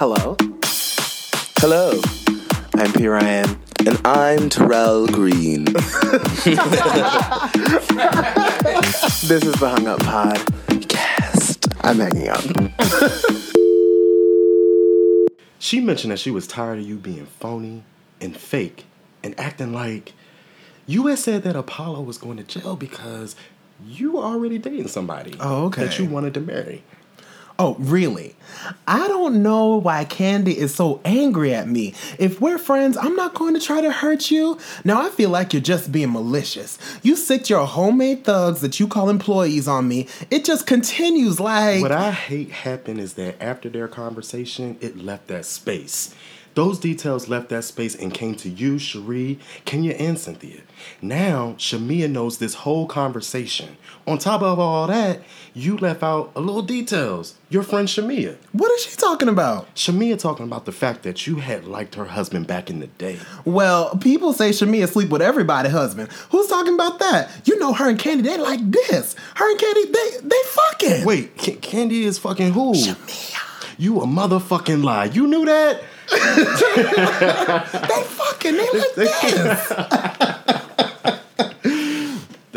Hello. Hello. I'm P. Ryan. And I'm Terrell Green. This is the Hung Up Pod. Cast. I'm hanging up. She mentioned that she was tired of you being phony and fake and acting like you had said that Apollo was going to jail because you were already dating somebody. Oh, okay. That you wanted to marry. Oh, really? I don't know why Kandi is so angry at me. If we're friends, I'm not going to try to hurt you. Now, I feel like you're just being malicious. You sicked your homemade thugs that you call employees on me. It just continues like. What I hate happened is that after their conversation, it left that space. Those details left that space and came to you, Sheree, Kenya, and Cynthia. Now, Shamea knows this whole conversation. On top of all that, you left out a little details. Your friend Shamea. What is she talking about? Shamea talking about the fact that you had liked her husband back in the day. Well, people say Shamea sleep with everybody husband. Who's talking about that? You know her and Kandi, they like this. Her and Kandi, they they fucking. Wait, Ca- Kandi is fucking who? Shamea. You a motherfucking lie. You knew that? They fucking, they like this.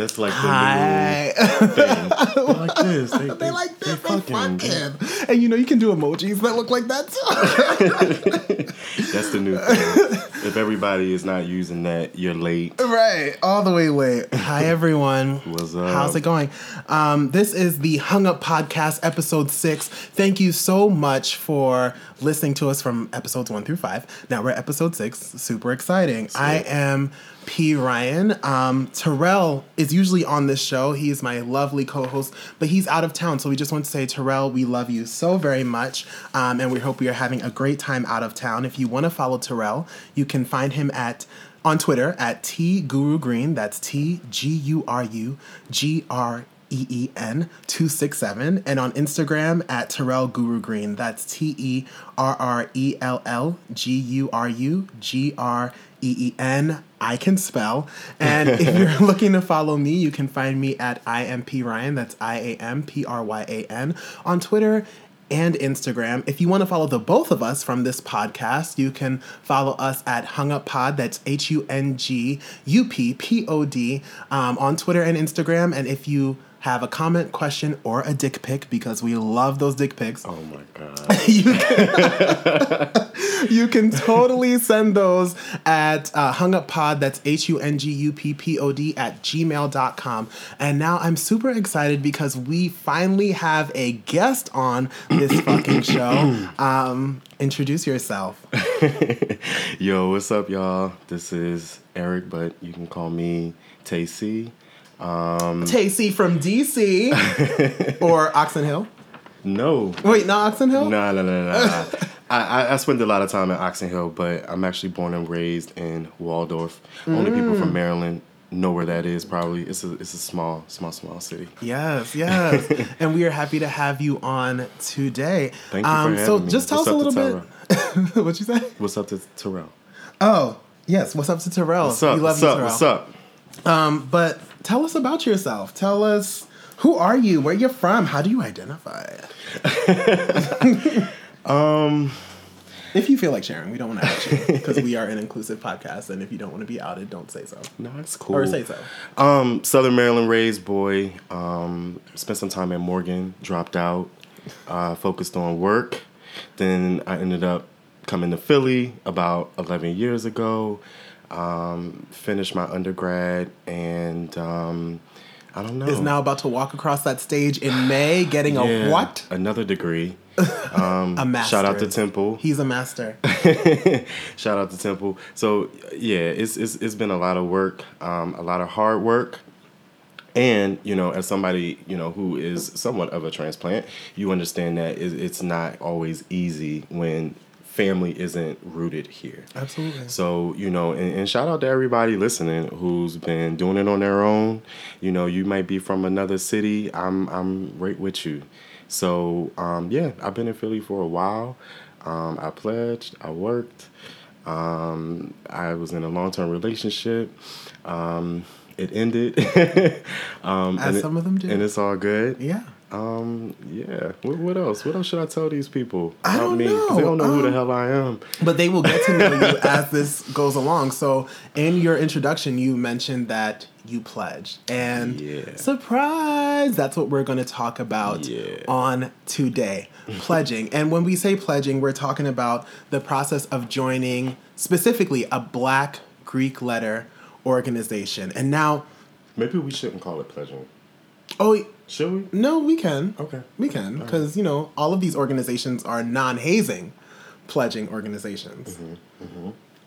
That's like the Hi. new thing. They like this. They, They like this, they fucking- fucking. And you know, you can do emojis that look like that too. That's the new thing. if everybody is not using that, you're late. right, all the way late. Hi, everyone. What's up? How's it going? Um, this is the Hung Up Podcast, episode six. Thank you so much for listening to us from episodes one through five. Now we're at episode six. Super exciting. I am P. Ryan. Um, Terrell is usually on this show. He is my lovely co host, but he's out of town. So we just want to say, Terrell, we love you so very much. Um, and we hope you are having a great time out of town. If you want to follow Terrell, you can find him at on Twitter at T Guru Green. That's T G U R U G R E E N 267. And on Instagram at Terrell Guru Green. That's T E R R E L L G U R U G R E E N. I can spell. And if you're looking to follow me, you can find me at I am P Ryan. That's I A M P R Y A N on Twitter and Instagram. If you want to follow the both of us from this podcast, you can follow us at Hung Up Pod. That's H U N G U P P O D um, on Twitter and Instagram. And if you have a comment, question, or a dick pic, because we love those dick pics, Oh my god. you can, you can totally send those at uh, hung up pod that's h-u-n-g-u-p-p-o-d at gmail.com and now i'm super excited because we finally have a guest on this fucking show. Um, introduce yourself. Yo, what's up, y'all? This is Eric, but you can call me Tay C. Tacey from dc or oxon hill No. wait not oxon hill No, no, no, no. no. I, I, I spend a lot of time in Oxon Hill, but I'm actually born and raised in Waldorf. Only people Mm. from Maryland know where that is. Probably it's a it's a small, small, small city. Yes, yes. and we are happy to have you on today. Thank you for um, So me. just tell What's us a little bit. what you say? What's up to Terrell? Oh, yes. What's up to Terrell? What's up? We love What's you, up? Terrell. What's up? Um, but tell us about yourself. Tell us who are you? Where you're from? How do you identify? um, if you feel like sharing, we don't want to out you because we are an inclusive podcast, and if you don't want to be outed, don't say so No, it's cool. or say so. Um, Southern Maryland raised boy. Um, spent some time at Morgan. Dropped out. Uh, focused on work. Then I ended up coming to Philly about 11 years ago. Um, finished my undergrad and um, I don't know. Is now about to walk across that stage in May, getting Yeah, a what? Another degree. A master. Shout out to Temple. He's a master. Shout out to Temple. So yeah, it's it's it's been a lot of work, um, a lot of hard work. And you know, as somebody you know who is somewhat of a transplant, you understand that it's not always easy when family isn't rooted here. Absolutely. So, you know, and, and shout out to everybody listening who's been doing it on their own. You know, you might be from another city. I'm I'm right with you. So, um, yeah, I've been in Philly for a while. Um, I pledged, I worked. Um, I was in a long term relationship. Um, it ended. um, As and it- some of them do. And it's all good. Yeah. Um, yeah. What, what else? What else should I tell these people I about me? they don't know who the Um, hell I am. But they will get to know you as this goes along. So, in your introduction, you mentioned that you pledged. And Yeah. surprise, that's what we're going to talk about Yeah. on today pledging. And when we say pledging, we're talking about the process of joining specifically a black Greek letter organization. And now, Maybe we shouldn't call it pledging. oh, Should we? no, we can. Okay. We can, because, you know, all of these organizations are non hazing pledging organizations.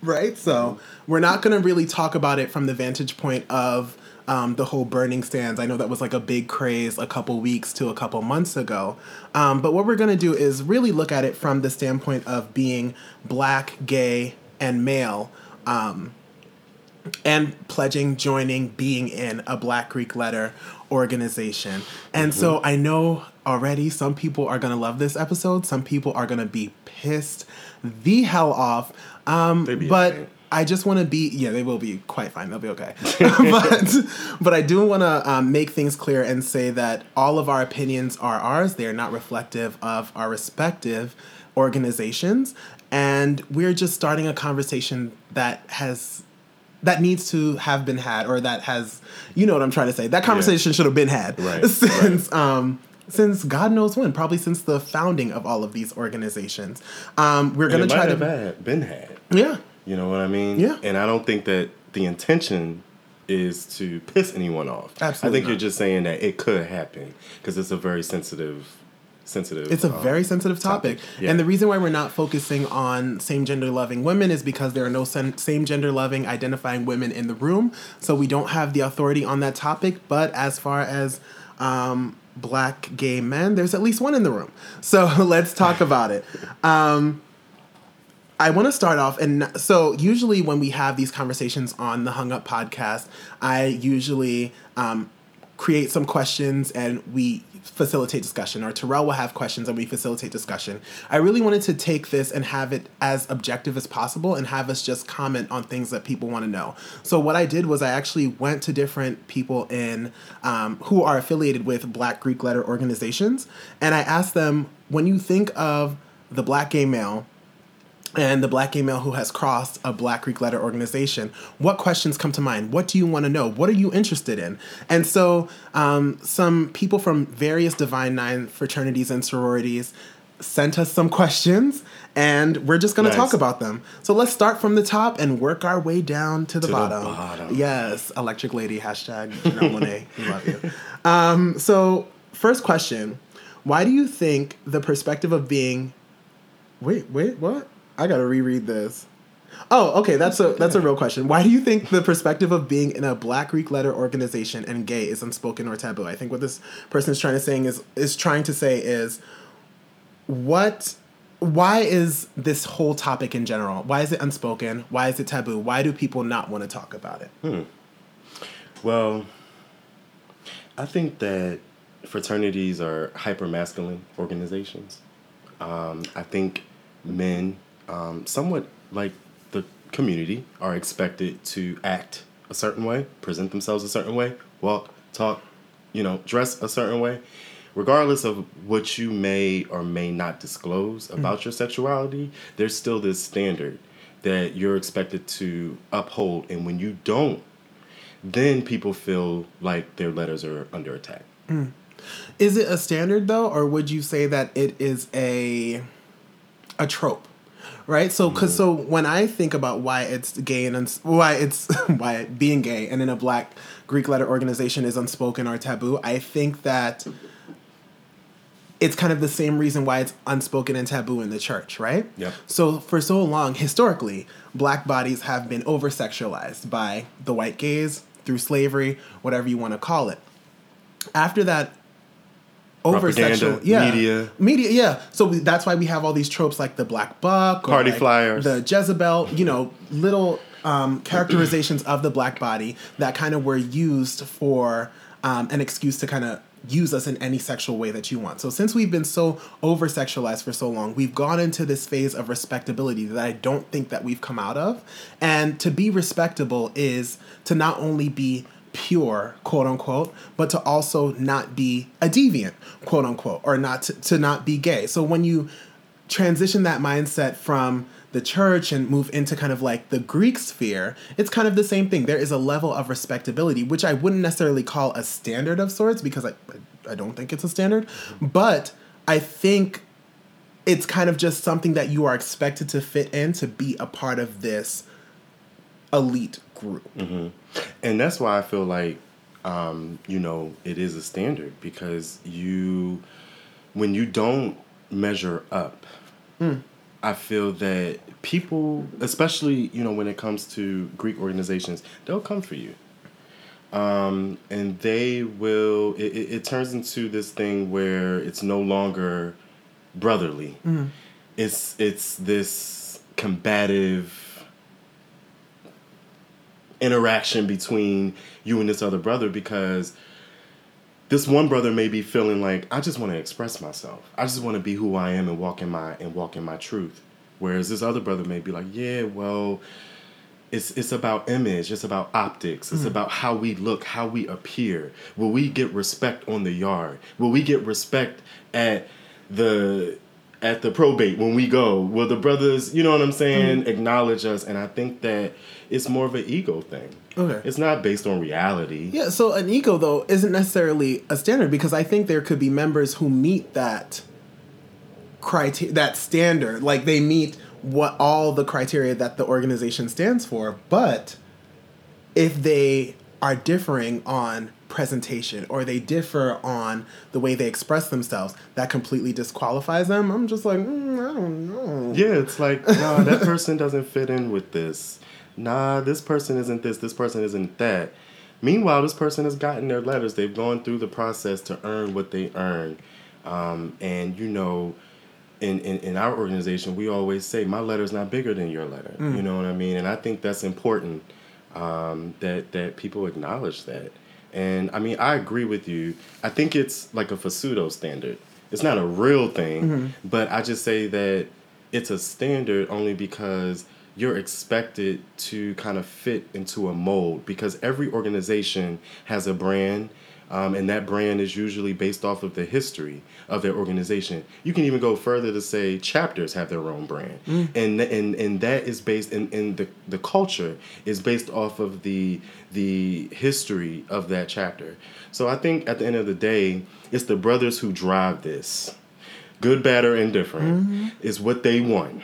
Right? So we're not going to really talk about it from the vantage point of um, the whole burning stands. I know that was like a big craze a couple weeks to a couple months ago. Um, but what we're going to do is really look at it from the standpoint of being black, gay, and male. Um, and pledging, joining, being in a Black Greek letter organization. And so I know already some people are going to love this episode. Some people are going to be pissed the hell off. Um, but okay. I just want to be, yeah, they will be quite fine. They'll be okay. but, but I do want to um, make things clear and say that all of our opinions are ours. They are not reflective of our respective organizations. And we're just starting a conversation that has that needs to have been had or that has you know what I'm trying to say. That conversation should have been had Right, since um since God knows when, probably since the founding of all of these organizations. Um we're gonna try to have had, been had. Yeah. You know what I mean? Yeah. And I don't think that the intention is to piss anyone off. Absolutely I think not. you're just saying that it could happen because it's a very sensitive, sensitive. It's a um, very sensitive topic. Yeah. And the reason why we're not focusing on same gender loving women is because there are no same gender loving identifying women in the room. So we don't have the authority on that topic. But as far as um, black gay men, there's at least one in the room. So let's talk about it. Um, I want to start off, and so usually when we have these conversations on the Hung Up podcast, I usually um, create some questions and we facilitate discussion, or Terrell will have questions and we facilitate discussion. I really wanted to take this and have it as objective as possible and have us just comment on things that people want to know. So what I did was I actually went to different people in um, who are affiliated with Black Greek letter organizations, and I asked them when you think of the black gay male and the black gay male who has crossed a black greek letter organization. What questions come to mind? What do you want to know? What are you interested in? And so um, some people from various divine nine fraternities and sororities sent us some questions and we're just going to talk about them. So let's start from the top and work our way down to the, To the bottom. bottom. yes electric lady hashtag Monáe, we love you. Um, so first question why do you think the perspective of being Wait, wait, what? I gotta reread this. Oh, okay, that's a that's a real question. Why do you think the perspective of being in a Black Greek letter organization and gay is unspoken or taboo? I think what this person is trying to saying is is trying to say is what why is this whole topic in general? Why is it unspoken? Why is it taboo? Why do people not want to talk about it? Well, I think that fraternities are hyper masculine organizations. Um, I think men, um, somewhat like the community, are expected to act a certain way, present themselves a certain way, walk, talk, you know, dress a certain way. Regardless of what you may or may not disclose about your sexuality, there's still this standard that you're expected to uphold. And when you don't, then people feel like their letters are under attack. Is it a standard though, or would you say that it is a a trope? Right, so because so when I think about why it's gay and uns- why it's why being gay and in a Black Greek letter organization is unspoken or taboo, I think that it's kind of the same reason why it's unspoken and taboo in the church, right? Yeah. So for so long, historically, black bodies have been over sexualized by the white gaze through slavery, whatever you want to call it. After that, over sexual, yeah, media. media, yeah. So we, that's why we have all these tropes like the black buck, or Party like flyers. the Jezebel. You know, little um, characterizations of the black body that kind of were used for um, an excuse to kind of use us in any sexual way that you want. So since we've been so over sexualized for so long, we've gone into this phase of respectability that I don't think that we've come out of. And to be respectable is to not only be pure, quote unquote, but to also not be a deviant, quote unquote, or not to, to not be gay. So when you transition that mindset from the church and move into kind of like the Greek sphere, it's kind of the same thing. There is a level of respectability, which I wouldn't necessarily call a standard of sorts because I, I don't think it's a standard, but I think it's kind of just something that you are expected to fit in to be a part of this elite group. Mm-hmm. And that's why I feel like um, you know it is a standard because you when you don't measure up I feel that people especially you know when it comes to Greek organizations they'll come for you. Um, and they will it, it, it turns into this thing where it's no longer brotherly. It's it's this combative interaction between you and this other brother because this one brother may be feeling like I just want to express myself. I just want to be who I am and walk in my and walk in my truth. Whereas this other brother may be like, yeah, well, it's it's about image, it's about optics, it's hmm. about how we look, how we appear. Will we get respect on the yard? Will we get respect at the at the probate when we go? Will the brothers, you know what I'm saying, mm-hmm. acknowledge us? And I think that it's more of an ego thing. Okay. It's not based on reality. Yeah, so an ego though isn't necessarily a standard because I think there could be members who meet that criteria that standard like they meet what all the criteria that the organization stands for but if they are differing on presentation or they differ on the way they express themselves that completely disqualifies them i'm just like mm, i don't know Yeah, it's like, nah, that person doesn't fit in with this. Nah, this person isn't this, this person isn't that. Meanwhile, this person has gotten their letters. They've gone through the process to earn what they earn. Um, and, you know, in, in, in our organization, we always say, my letter's not bigger than your letter. You know what I mean? And I think that's important um, that, that people acknowledge that. And I mean, I agree with you. I think it's like a pseudo standard. It's not a real thing, mm-hmm. but I just say that it's a standard only because you're expected to kind of fit into a mold because every organization has a brand um, and that brand is usually based off of the history of their organization. You can even go further to say chapters have their own brand, and and and that is based in, in the the culture is based off of the the history of that chapter. So I think at the end of the day, it's the brothers who drive this, good, bad, or indifferent, is what they want.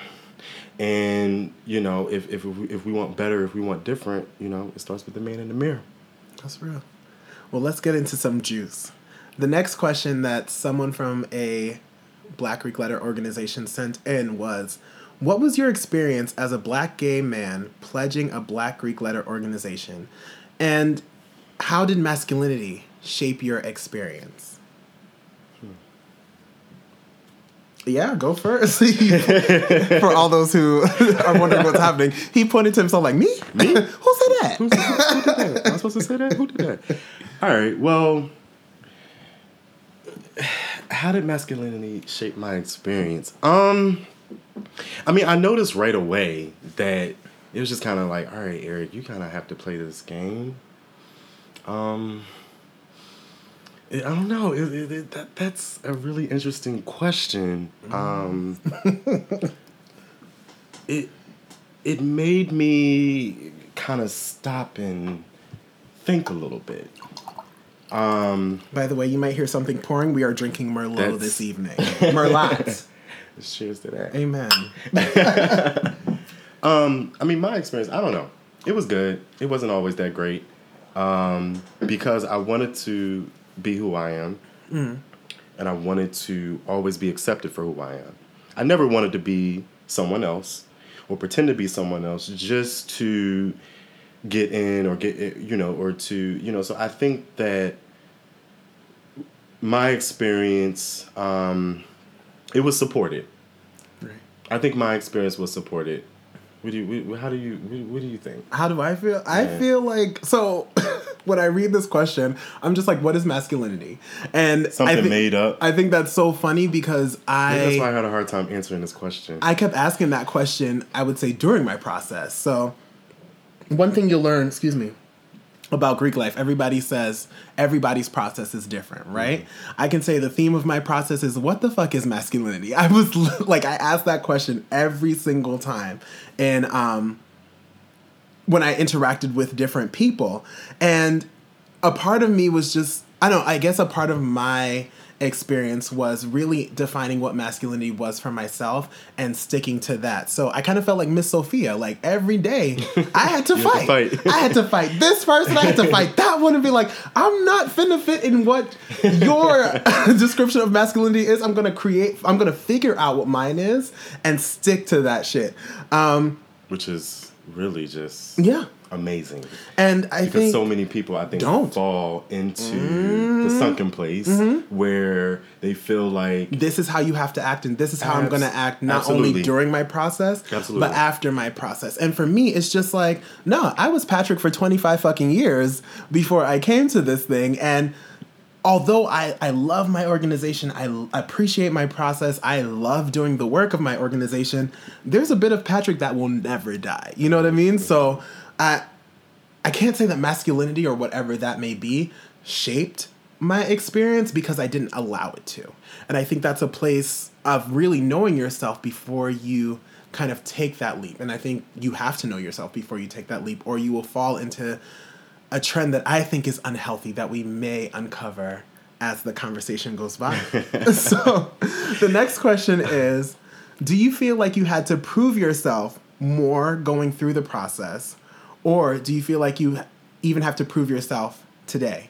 And you know, if if if we want better, if we want different, you know, it starts with the man in the mirror. That's real. Well, let's get into some juice. The next question that someone from a Black Greek letter organization sent in was What was your experience as a black gay man pledging a Black Greek letter organization? And how did masculinity shape your experience? Yeah, go first. For all those who are wondering what's happening, he pointed to himself like, Me? Me? who said that? Who did that? Am I supposed to say that? Who did that? All right. Well, how did masculinity shape my experience? Um, I mean, I noticed right away that it was just kind of like, all right, Eric, you kind of have to play this game. Um, I don't know. It, it, it, that that's a really interesting question. Um, it it made me kind of stop and think a little bit. By the way, you might hear something pouring. We are drinking Merlot this evening. Merlot. Cheers to that. Amen. I mean, my experience, I don't know. It was good. It wasn't always that great um, because I wanted to be who I am, and I wanted to always be accepted for who I am. I never wanted to be someone else or pretend to be someone else just to get in or get you know or to you know. So I think that my experience, um, it was supported. Right. I think my experience was supported. What do you? what- How do you? What, what do you think? How do I feel? I Yeah. feel like so. when I read this question, I'm just like, "What is masculinity?" And Something I thi- made up. I think that's so funny because I Maybe that's why I had a hard time answering this question. I kept asking that question, I would say during my process. So, one thing you'll learn, excuse me, about Greek life, everybody says everybody's process is different, right? I can say the theme of my process is what the fuck is masculinity? I was like, I asked that question every single time. And um, when I interacted with different people. And a part of me was just, I don't know, I guess a part of my experience was really defining what masculinity was for myself and sticking to that. So I kind of felt like Miss Sofia. Like every day, I had to You had to fight. fight. I had to fight this person. I had to fight that one, and be like, I'm not finna fit in what your description of masculinity is. I'm gonna create. I'm gonna figure out what mine is and stick to that shit. Um, which is really just yeah, amazing. and I Because think so many people, I think, Don't. Mm-hmm. fall into the sunken place where they feel like this is how you have to act and this is how I'm going to act not only during my process Absolutely. but after my process. And for me it's just like no, I was Patrick for 25 fucking years before I came to this thing and although I, I love my organization, I l- appreciate my process, I love doing the work of my organization, there's a bit of Patrick that will never die. You know what I mean? So I I can't say that masculinity or whatever that may be shaped my experience because I didn't allow it to. And I think that's a place of really knowing yourself before you kind of take that leap. And I think you have to know yourself before you take that leap, or you will fall into a trend that I think is unhealthy that we may uncover as the conversation goes by. so the next question is Do you feel like you had to prove yourself more going through the process, or do you feel like you even have to prove yourself today?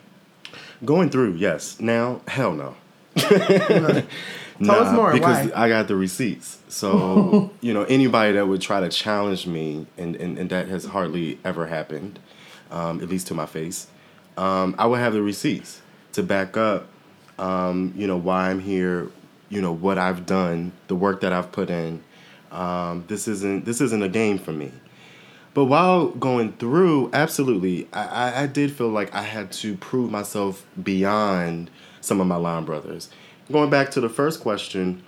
going through. Yes. Now, hell no. Tell us more, Because why? I got the receipts. So, you know, anybody that would try to challenge me, and, and, and that has hardly ever happened, um, at least to my face, um, I would have the receipts to back up, um, you know, why I'm here, you know, what I've done, the work that I've put in. Um, this isn't this isn't a game for me. But while going through, absolutely, I, I, I did feel like I had to prove myself beyond some of my line brothers. Going back to the first question,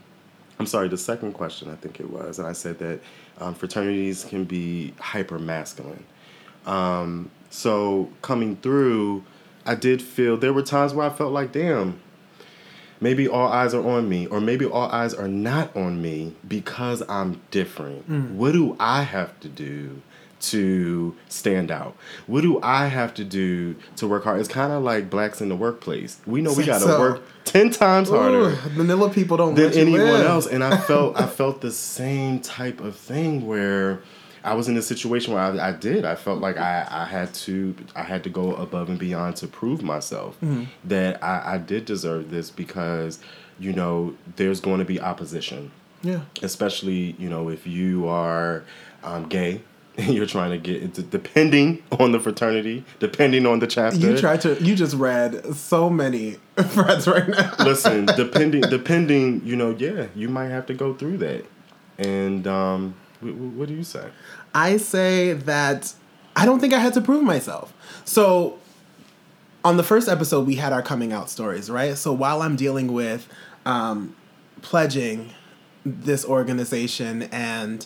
I'm sorry, the second question, I think it was, and I said that um, fraternities can be hyper masculine. Um, so coming through, I did feel there were times where I felt like, damn, maybe all eyes are on me, or maybe all eyes are not on me because I'm different. What do I have to do to stand out? What do I have to do to work hard? It's kind of like blacks in the workplace. We know we got to so. work ten times harder Ooh, Manila people don't than anyone live. else. And I felt I felt the same type of thing where I was in a situation where I, I did. I felt like I, I had to I had to go above and beyond to prove myself Mm-hmm. that I, I did deserve this because you know there's going to be opposition, Yeah. especially you know if you are um, gay. And you're trying to get into depending on the fraternity, depending on the chapter. You tried to. You just read so many friends right now. listen depending depending you know yeah you might have to go through that and um wh- wh- what do you say I say that I don't think I had to prove myself. So on the first episode, we had our coming out stories, right? So while I'm dealing with um, pledging this organization and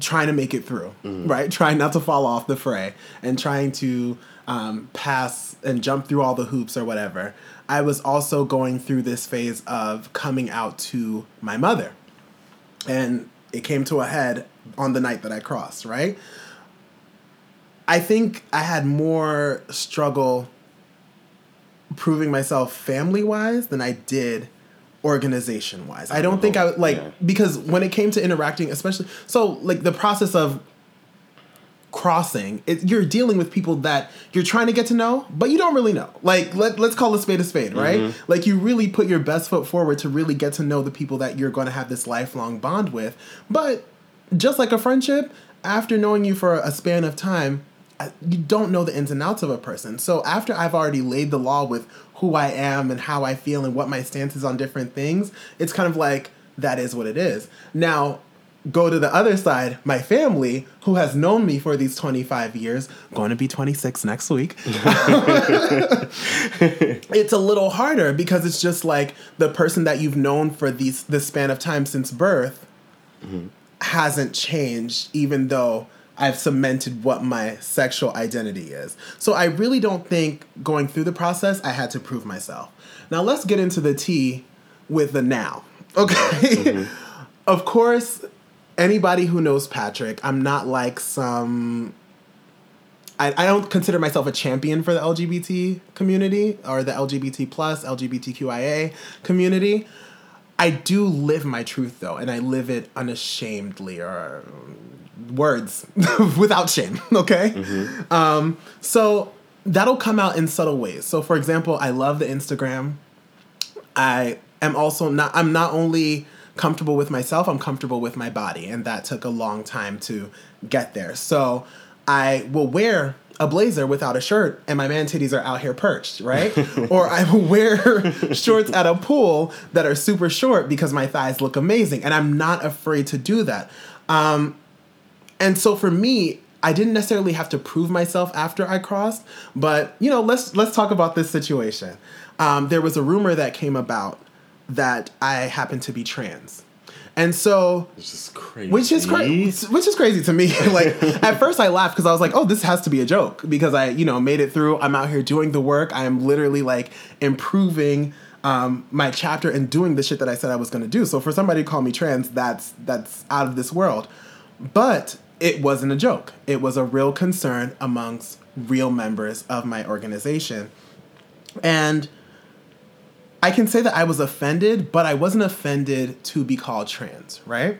trying to make it through, right? Trying not to fall off the fray and trying to um, pass and jump through all the hoops or whatever. I was also going through this phase of coming out to my mother. And it came to a head on the night that I crossed, right? I think I had more struggle proving myself family wise than I did organization wise. I don't think I would like Yeah. because when it came to interacting, especially so like the process of crossing, it, you're dealing with people that you're trying to get to know, but you don't really know. Like let, let's call a spade a spade, right? Mm-hmm. Like you really put your best foot forward to really get to know the people that you're going to have this lifelong bond with. But just like a friendship, after knowing you for a span of time, you don't know the ins and outs of a person. So after I've already laid the law with who I am and how I feel and what my stance is on different things, it's kind of like that is what it is. Now, go to the other side, my family, who has known me for these 25 years, going to be 26 next week. it's a little harder because it's just like the person that you've known for these this span of time since birth mm-hmm. hasn't changed even though I've cemented what my sexual identity is. So I really don't think going through the process I had to prove myself. Now let's get into the tea with the now. Okay. Mm-hmm. of course, anybody who knows Patrick, I'm not like some I, I don't consider myself a champion for the LGBT community or the LGBT plus LGBTQIA community. I do live my truth though, and I live it unashamedly or words without shame. Okay, um, so that'll come out in subtle ways. So, for example, I love the Instagram. I am also not. I'm not only comfortable with myself. I'm comfortable with my body, and that took a long time to get there. So, I will wear a blazer without a shirt and my man titties are out here perched, right? or I will wear shorts at a pool that are super short because my thighs look amazing and I'm not afraid to do that. Um, and so for me, I didn't necessarily have to prove myself after I crossed, but you know, let's let's talk about this situation. Um, there was a rumor that came about that I happened to be trans. And so Which is crazy. which is crazy which is crazy to me like at first i laughed because i was like oh this has to be a joke because i you know made it through i'm out here doing the work i'm literally like improving um, my chapter and doing the shit that i said i was going to do so for somebody to call me trans that's that's out of this world but it wasn't a joke it was a real concern amongst real members of my organization and I can say that I was offended, but I wasn't offended to be called trans, right?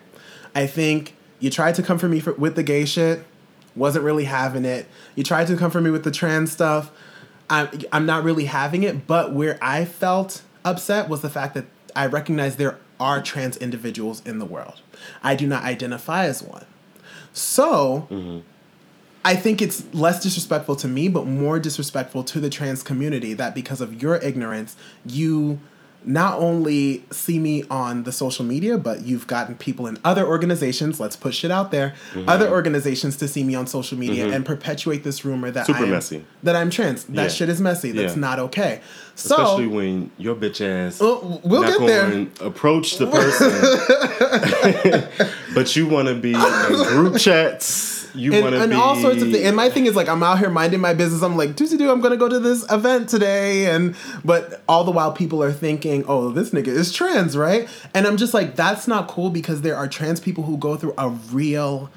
I think you tried to come for me for, with the gay shit, wasn't really having it. You tried to come for me with the trans stuff, I'm, I'm not really having it. But where I felt upset was the fact that I recognize there are trans individuals in the world. I do not identify as one. So, I think it's less disrespectful to me, but more disrespectful to the trans community that because of your ignorance, you not only see me on the social media, but you've gotten people in other organizations, let's push it out there, mm-hmm. other organizations to see me on social media mm-hmm. and perpetuate this rumor that Super I am, messy. that I'm trans. That Yeah. shit is messy. That's Yeah. not okay. So Especially when your bitch ass Oh, we'll not get there. approach the person, but you want to be in group chats. You want to be and be all sorts of things. And my thing is like I'm out here minding my business. I'm like, doo doo, I'm gonna go to this event today, and but all the while people are thinking, oh, this nigga is trans, right? And I'm just like, that's not cool because there are trans people who go through a real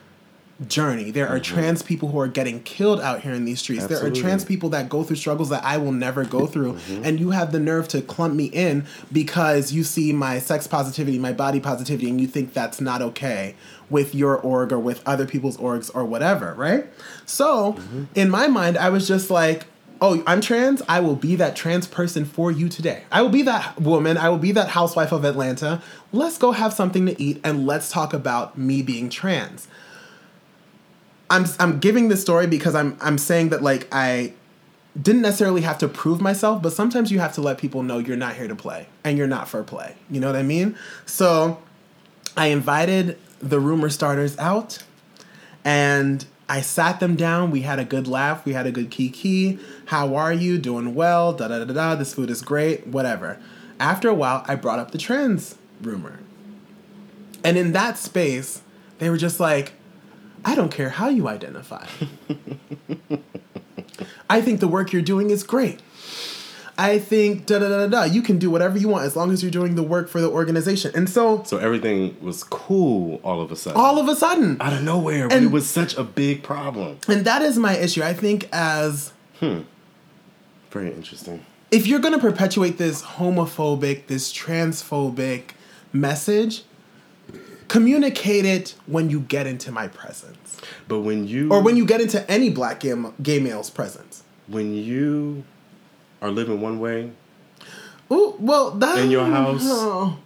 journey. There are mm-hmm. trans people who are getting killed out here in these streets. There are trans people that go through struggles that I will never go through. Mm-hmm. And you have the nerve to clump me in because you see my sex positivity, my body positivity, and you think that's not okay with your org or with other people's orgs or whatever, right? So, mm-hmm. in my mind, I was just like, Oh, I'm trans. I will be that trans person for you today. I will be that woman. I will be that housewife of Atlanta. Let's go have something to eat and let's talk about me being trans. I'm I'm giving this story because I'm I'm saying that like I didn't necessarily have to prove myself, but sometimes you have to let people know you're not here to play and you're not for play. You know what I mean? So I invited the rumor starters out and I sat them down. We had a good laugh. We had a good kiki. How are you? Doing well? Da da da da. This food is great. Whatever. After a while, I brought up the trans rumor. And in that space, they were just like, I don't care how you identify. I think the work you're doing is great. I think da da da da da. You can do whatever you want as long as you're doing the work for the organization. And so So everything was cool all of a sudden. all of a sudden, out of nowhere, And- it was such a big problem. and that is my issue. I think as hmm, Very interesting. if you're going to perpetuate this homophobic, this transphobic message, communicate it when you get into my presence But when you or when you get into any black gay, gay male's presence. when you are living one way Ooh, well, that in your house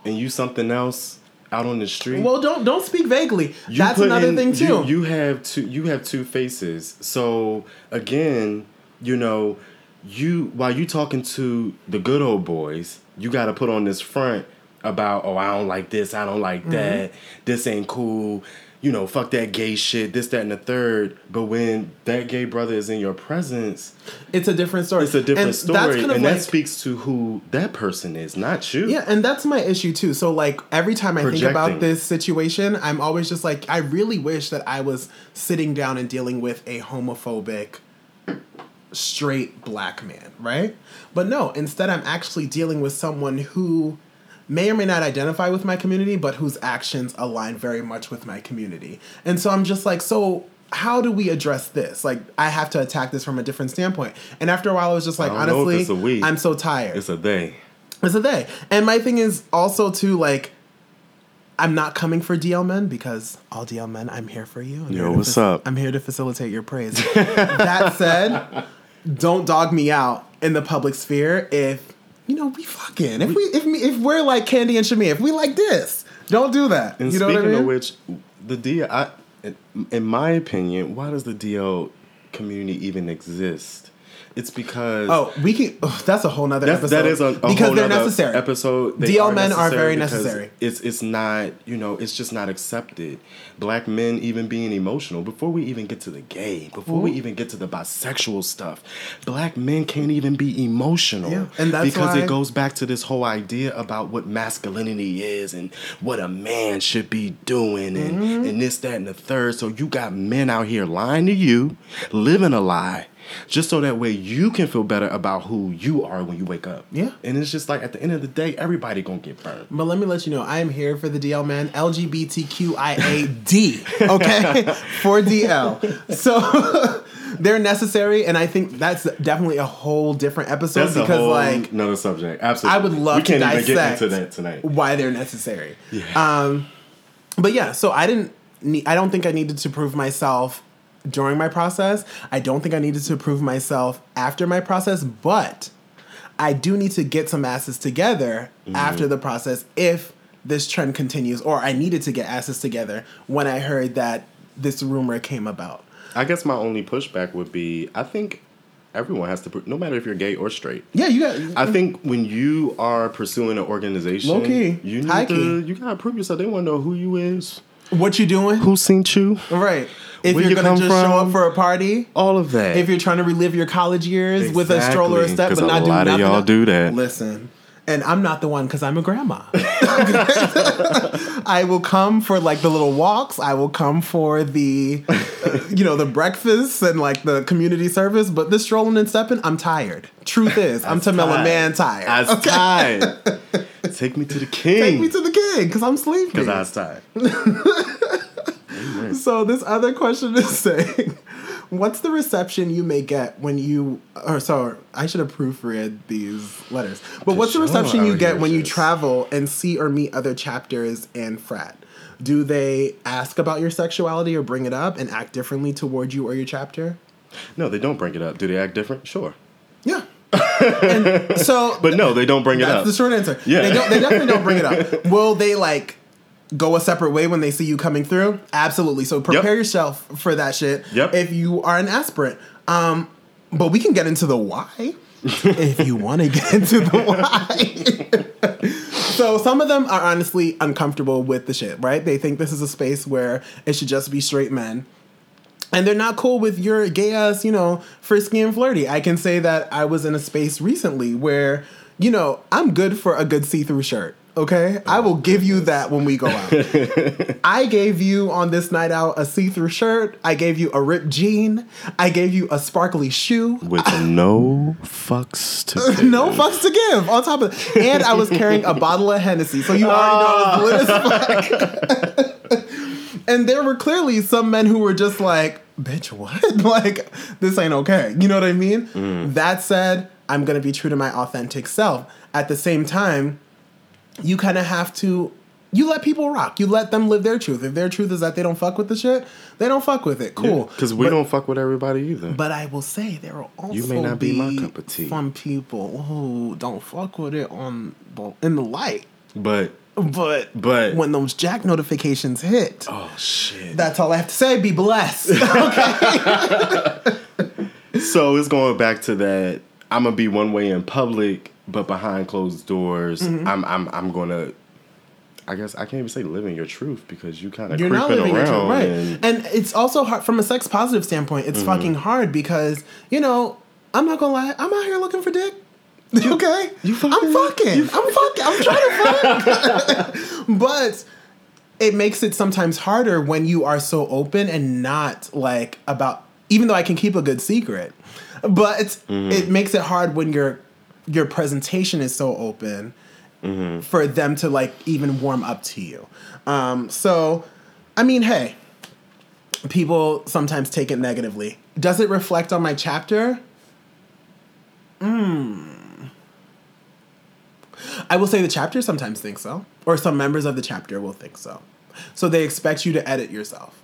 and you something else out on the street. Well, don't don't speak vaguely. you That's another in- thing too. You, you have two. You have two faces. So again, you know, you while you talking to the good old boys, you got to put on this front about oh I don't like this, I don't like Mm-hmm. that, this ain't cool. You know, fuck that gay shit, this, that, and the third. But when that gay brother is in your presence, It's a different story. it's a different And story, and of that like, speaks to who that person is, not you. Yeah, and that's my issue too. So like every time I think about this situation, I'm always just like, I really wish that I was sitting down and dealing with a homophobic straight black man, right? But no, instead I'm actually dealing with someone who may or may not identify with my community, but whose actions align very much with my community. And so I'm just like, so how do we address this? Like, I have to attack this from a different standpoint. And after a while, I was just like, I don't know if honestly, we. I'm so tired. It's a day. It's a day. And my thing is also to like, I'm not coming for DL men because all DL men, I'm here for you. I'm Yo, what's up? I'm here to facilitate your praise. that said, don't dog me out in the public sphere if you know we fucking if we if me if we're like Kandi and Shami if we like this, don't do that. And you know speaking what I mean? of which, the DL, I, in my opinion, why does the DL community even exist? It's because oh, we can. Oh, that's a whole nother That's, episode. that is a, a because whole they're necessary. Episode. They DL men are very necessary. It's it's not you know it's just not accepted. Black men even being emotional before we even get to the gay, before we even get to the bisexual stuff, black men can't even be emotional. Yeah, and that's because it goes back to this whole idea about what masculinity is and what a man should be doing and Mm-hmm. and this that and the third. So you got men out here lying to you, living a lie. Just so that way you can feel better about who you are when you wake up. Yeah. And it's just like at the end of the day, everybody gonna get burned. But let me let you know, I am here for the DL man, LGBTQIAD, okay, for DL. So they're necessary, and I think that's definitely a whole different episode That's a because, whole like, another subject. Absolutely. I would love we to can't even get dissect into that tonight. why they're necessary. Um, but yeah, so I didn't. Need, I don't think I needed to prove myself during my process. I don't think I needed to prove myself after my process, but I do need to get some asses together Mm-hmm. after the process if this trend continues, or I needed to get asses together when I heard that this rumor came about. I guess my only pushback would be I think everyone has to, pr- no matter if you're gay or straight. Yeah, you got. I think when you are pursuing an organization, Low key. you need to, you gotta prove yourself. They want to know who you is, what you doing? who seen you, Right. If Where you're you gonna just show up for a party, all of that. if you're trying to relive your college years with a stroller or Exactly, step, but not do nothing y'all else- do that. Listen, and I'm not the one because I'm a grandma. I will come for like the little walks. I will come for the, uh, you know, the breakfasts and like the community service. But this strolling and stepping, I'm tired. Truth is, I'm Tamela Mann tired. I was tired. Take me to the king. Take me to the king because I'm sleepy. Because I was tired. So this other question is saying, what's the reception you may get when you, or sorry, I should have proofread these letters. But what's the reception you get when you travel and see or meet other chapters and frat? Do they ask about your sexuality or bring it up and act differently toward you or your chapter? No, they don't bring it up. Do they act different? Sure. Yeah. and so, But no, they don't bring it That's up. the short answer. Yeah. They, don't, they definitely don't bring it up. Will they like go a separate way when they see you coming through? Absolutely. So prepare Yep. yourself for that shit Yep. if you are an aspirant. Um, but we can get into the why if you want to get into the why. so some of them are honestly uncomfortable with the shit, right? They think this is a space where it should just be straight men and they're not cool with your gay ass, you know, frisky and flirty. I can say that I was in a space recently where, you know, I'm good for a good see through shirt. Okay, I will give you that when we go out. I gave you on this night out a see through shirt. I gave you a ripped jean. I gave you a sparkly shoe. With no fucks to give. No fucks to give. On top of it, and I was carrying a bottle of Hennessy, so you already know I was lit as ah. fuck. and there were clearly some men who were just like, "Bitch, what? like this ain't okay." You know what I mean? Mm. That said, I'm gonna be true to my authentic self. At the same time, you kind of have to. You let people rock. You let them live their truth. If their truth is that they don't fuck with the shit, they don't fuck with it. Cool. Because we But- don't fuck with everybody either. but I will say there will also You may not be my cup of tea. Some people who don't fuck with it on the- in the light, But but But- when those Jack'd notifications hit, oh shit. that's all I have to say. Be blessed. okay. So it's going back to that. I'm gonna be one way in public, but behind closed doors, Mm-hmm. I'm I'm I'm gonna I guess I can't even say living your truth because you kind of You're not living your truth, right? and And, it's also hard from a sex positive standpoint. It's fucking hard because you know I'm not gonna lie. I'm out here looking for dick. okay, you fucking- I'm fucking. I'm fucking. I'm trying to fuck. but it makes it sometimes harder when you are so open and not like about. Even though I can keep a good secret, but it makes it hard when your your presentation is so open for them to like even warm up to you. Um, so, I mean, hey, people sometimes take it negatively. Does it reflect on my chapter? Hmm. I will say the chapter sometimes thinks so, or some members of the chapter will think so. So they expect you to edit yourself.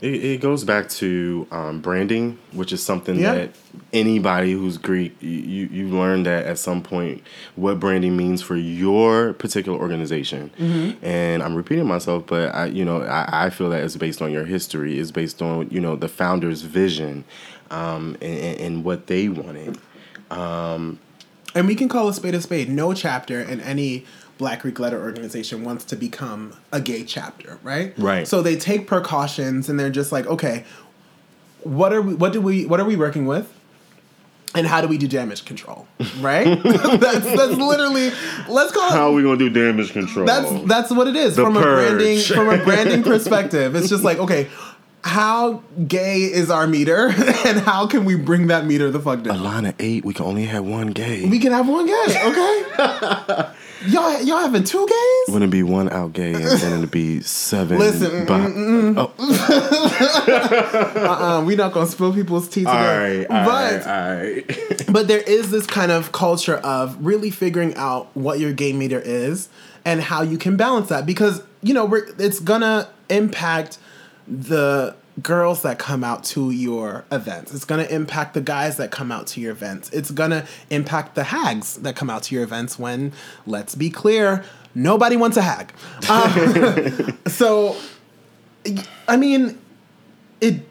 It, it goes back to um, branding, which is something Yeah. that anybody who's Greek, you, you learn that at some point what branding means for your particular organization. Mm-hmm. And I'm repeating myself, but I you know I, I feel that it's based on your history, it's based on you know the founder's vision, um, and, and, what they wanted. And we can call a spade a spade. No chapter in any Black Greek letter organization wants to become a gay chapter, right? Right. So they take precautions and they're just like, okay, what are we what do we what are we working with? And how do we do damage control? Right? that's that's literally let's call it How are we gonna do damage control? that's that's what it is The from a branding from a branding perspective. It's just like, okay, how gay is our meter and how can we bring that meter the fuck down? a line of eight. We can only have one gay. We can have one gay, okay? y'all, y'all having two gays? Wouldn't it be one out gay and then it'd be seven. Listen, bi- oh, Uh, we not gonna spill people's tea today. all right, all but right, all right. but there is this kind of culture of really figuring out what your gay meter is and how you can balance that because you know we're, it's gonna impact the girls that come out to your events it's gonna impact the guys that come out to your events it's gonna impact the hags that come out to your events when let's be clear nobody wants a hag Um, so i mean it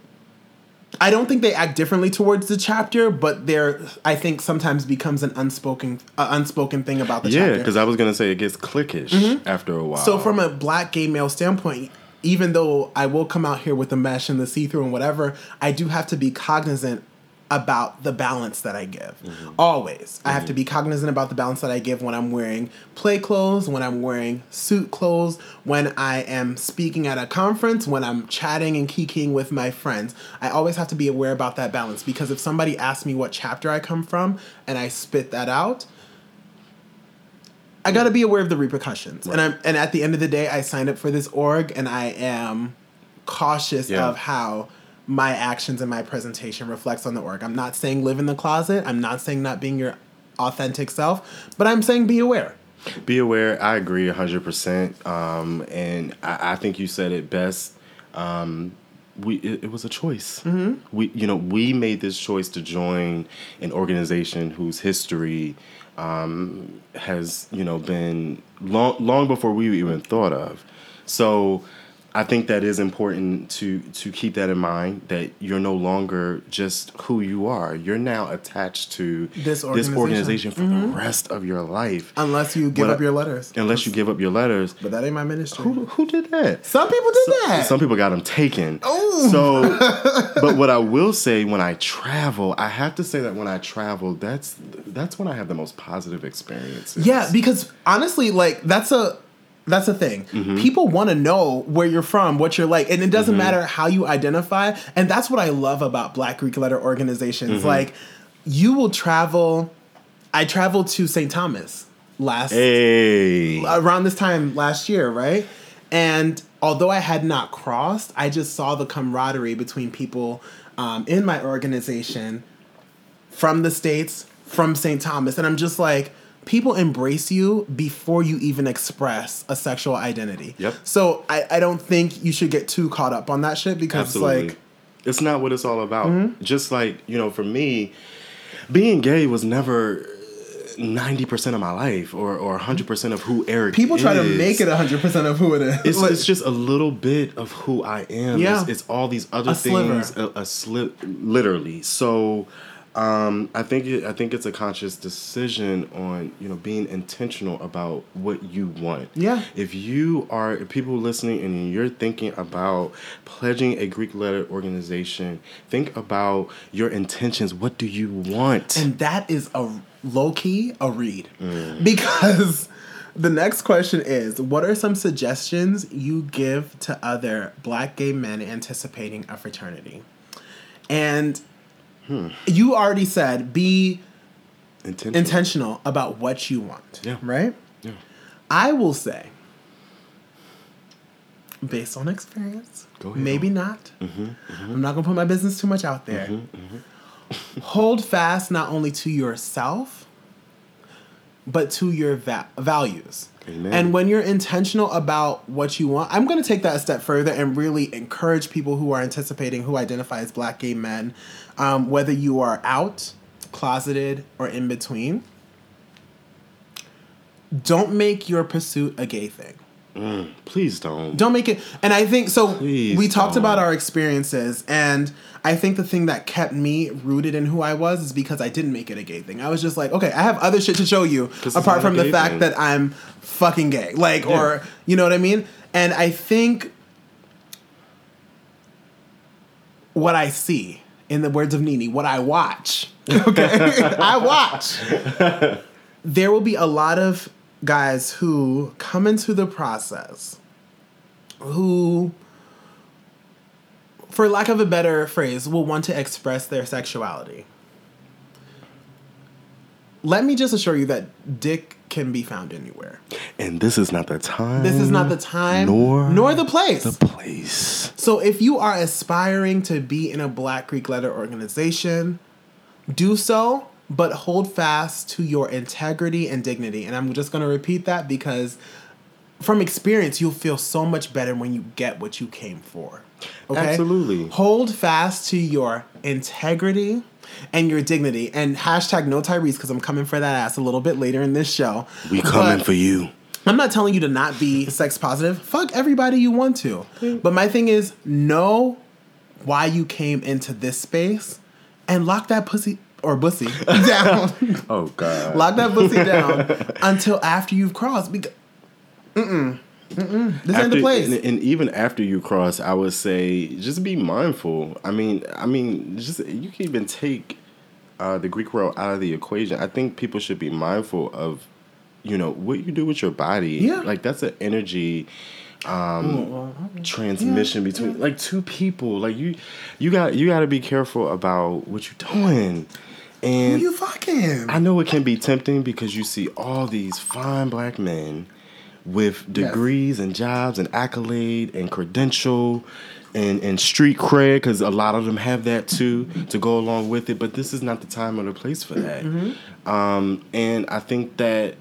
I don't think they act differently towards the chapter, but there I think sometimes becomes an unspoken uh, unspoken thing about the Yeah, chapter. Yeah, because I was gonna say it gets cliquish after a while. so from a black gay male standpoint, even though I will come out here with the mesh and the see through and whatever, I do have to be cognizant about the balance that I give. Mm-hmm. Always. I have to mm-hmm. be cognizant about the balance that I give when I'm wearing play clothes, when I'm wearing suit clothes, when I am speaking at a conference, when I'm chatting and kikiing with my friends. I always have to be aware about that balance because if somebody asks me what chapter I come from and I spit that out, I got to be aware of the repercussions. And I'm and at the end of the day, I signed up for this org and I am cautious Yeah. of how my actions and my presentation reflects on the org. I'm not saying live in the closet. I'm not saying not being your authentic self, but I'm saying be aware. Be aware. I agree hundred percent. Um, and I, I think you said it best. Um, we it, it was a choice. Mm-hmm. We you know we made this choice to join an organization whose history um, has you know been long long before we even thought of. So I think that is important to to keep that in mind that you're no longer just who you are. You're now attached to This this organization. Mm-hmm. for the rest of your life. Unless you give What up your letters. Unless you give up your letters. But that ain't my ministry. Who, who did that? Some people did that. Some people got them taken. Ooh. So, but what I will say when I travel, I have to say that when I travel, that's that's when I have the most positive experiences. Yeah, because honestly, like that's a that's the thing. Mm-hmm. People want to know where you're from, what you're like, and it doesn't matter how you identify. And that's what I love about Black Greek letter organizations. Mm-hmm. Like, you will travel. I traveled to St. Thomas last Hey. around this time last year, right? And although I had not crossed, I just saw the camaraderie between people um, in my organization from the States, from St. Thomas. And I'm just like, people embrace you before you even express a sexual identity. Yep. So I, I don't think you should get too caught up on that shit because Absolutely. it's like, it's not what it's all about. Mm-hmm. Just like, you know, for me, being gay was never 90% of my life or, or 100% of who Eric people try to make it 100% of who it is. It's, Like- it's just a little bit of who I am. Yeah. It's, it's all these other A sliver. things. A, a slip, literally. So, Um, I think it, I think it's a conscious decision on you know being intentional about what you want. Yeah. If you are if people listening and you're thinking about pledging a Greek letter organization, think about your intentions. What do you want? And that is a low key a read. Because the next question is what are some suggestions you give to other black gay men anticipating a fraternity? And Hmm. you already said be intentional. intentional about what you want. Yeah. Right? Yeah. I will say, based on experience, maybe not. Mm-hmm, mm-hmm, I'm not gonna put my business too much out there. Mm-hmm, mm-hmm. Hold fast not only to yourself, but to your va- values. Amen. And when you're intentional about what you want, I'm going to take that a step further and really encourage people who are anticipating, who identify as black gay men, um, whether you are out, closeted, or in between. Don't make your pursuit a gay thing. Please don't. Don't make it. And I think so. Please we talked don't. about our experiences, and I think the thing that kept me rooted in who I was is because I didn't make it a gay thing. I was just like, okay, I have other shit to show you apart from the fact thing. that I'm fucking gay, like, Yeah. or you know what I mean. And I think what I see, in the words of Nini, what I watch. Okay, I watch. There will be a lot of guys who come into the process who for lack of a better phrase will want to express their sexuality. Let me just assure you that dick can be found anywhere And this is not the time. this is not the time Nor nor the place the place. so if you are aspiring to be in a Black Greek letter organization, do so, but hold fast to your integrity and dignity. And I'm just going to repeat that because from experience, you'll feel so much better when you get what you came for. Okay? Absolutely. Hold fast to your integrity and your dignity. And hashtag no Tyrese because I'm coming for that ass a little bit later in this show. We coming But- for you. I'm not telling you to not be sex positive. Fuck everybody you want to. But my thing is, know why you came into this space and lock that pussy or bussy down. Oh God. lock that pussy down until after you've crossed. Because, mm-mm, mm-mm, this ain't the place. And, and even after you cross, I would say just be mindful. I mean, I mean, just you can even take uh, the Greek world out of the equation. I think people should be mindful of, you know, what you do with your body. Yeah. like that's an energy um, transmission between like two people. Like you, you got you got to be careful about what you're doing. Who And you fucking? I know it can be tempting because you see all these fine black men with degrees and jobs and accolade and credential and, and street cred because a lot of them have that too to go along with it. But this is not the time or the place for that. Um, and I think that.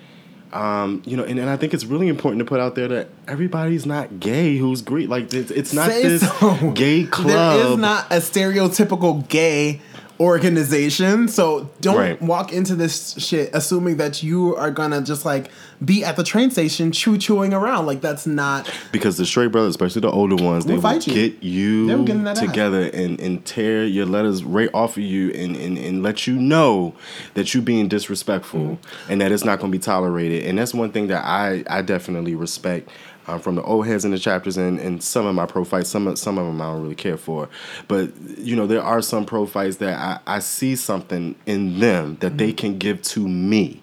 Um, you know, and, and I think it's really important to put out there that everybody's not gay who's Greek. Like it's, it's not Say this so. gay club. There is not a stereotypical gay organization. So don't Right. walk into this shit assuming that you are gonna just like be at the train station choo chewing around. Like that's not Because the straight brothers, especially the older ones, they Will you. get you They will get in that ass. together and, and tear your letters right off of you and, and, and let you know that you being disrespectful Mm-hmm. and that it's not to be tolerated. And that's one thing that I, I definitely respect um, from the old heads in the chapters and, and some of my prophytes. Some of, some of them I don't really care for. But, you know, there are some prophytes that I, I see something in them that Mm-hmm. they can give to me.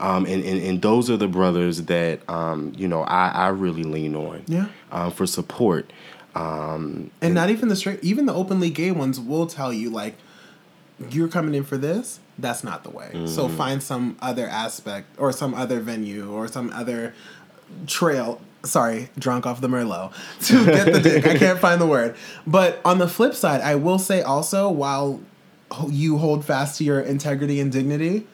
Um, and, and, and those are the brothers that um, you know I, I really lean on Yeah. um, for support. Um, and not even the straight even the openly gay ones will tell you like you're coming in for this that's not the way so Mm-hmm. find some other aspect or some other venue or some other trail sorry drunk off the merlot to get the dick. I can't find the word. But on the flip side i will say also while you hold fast to your integrity and dignity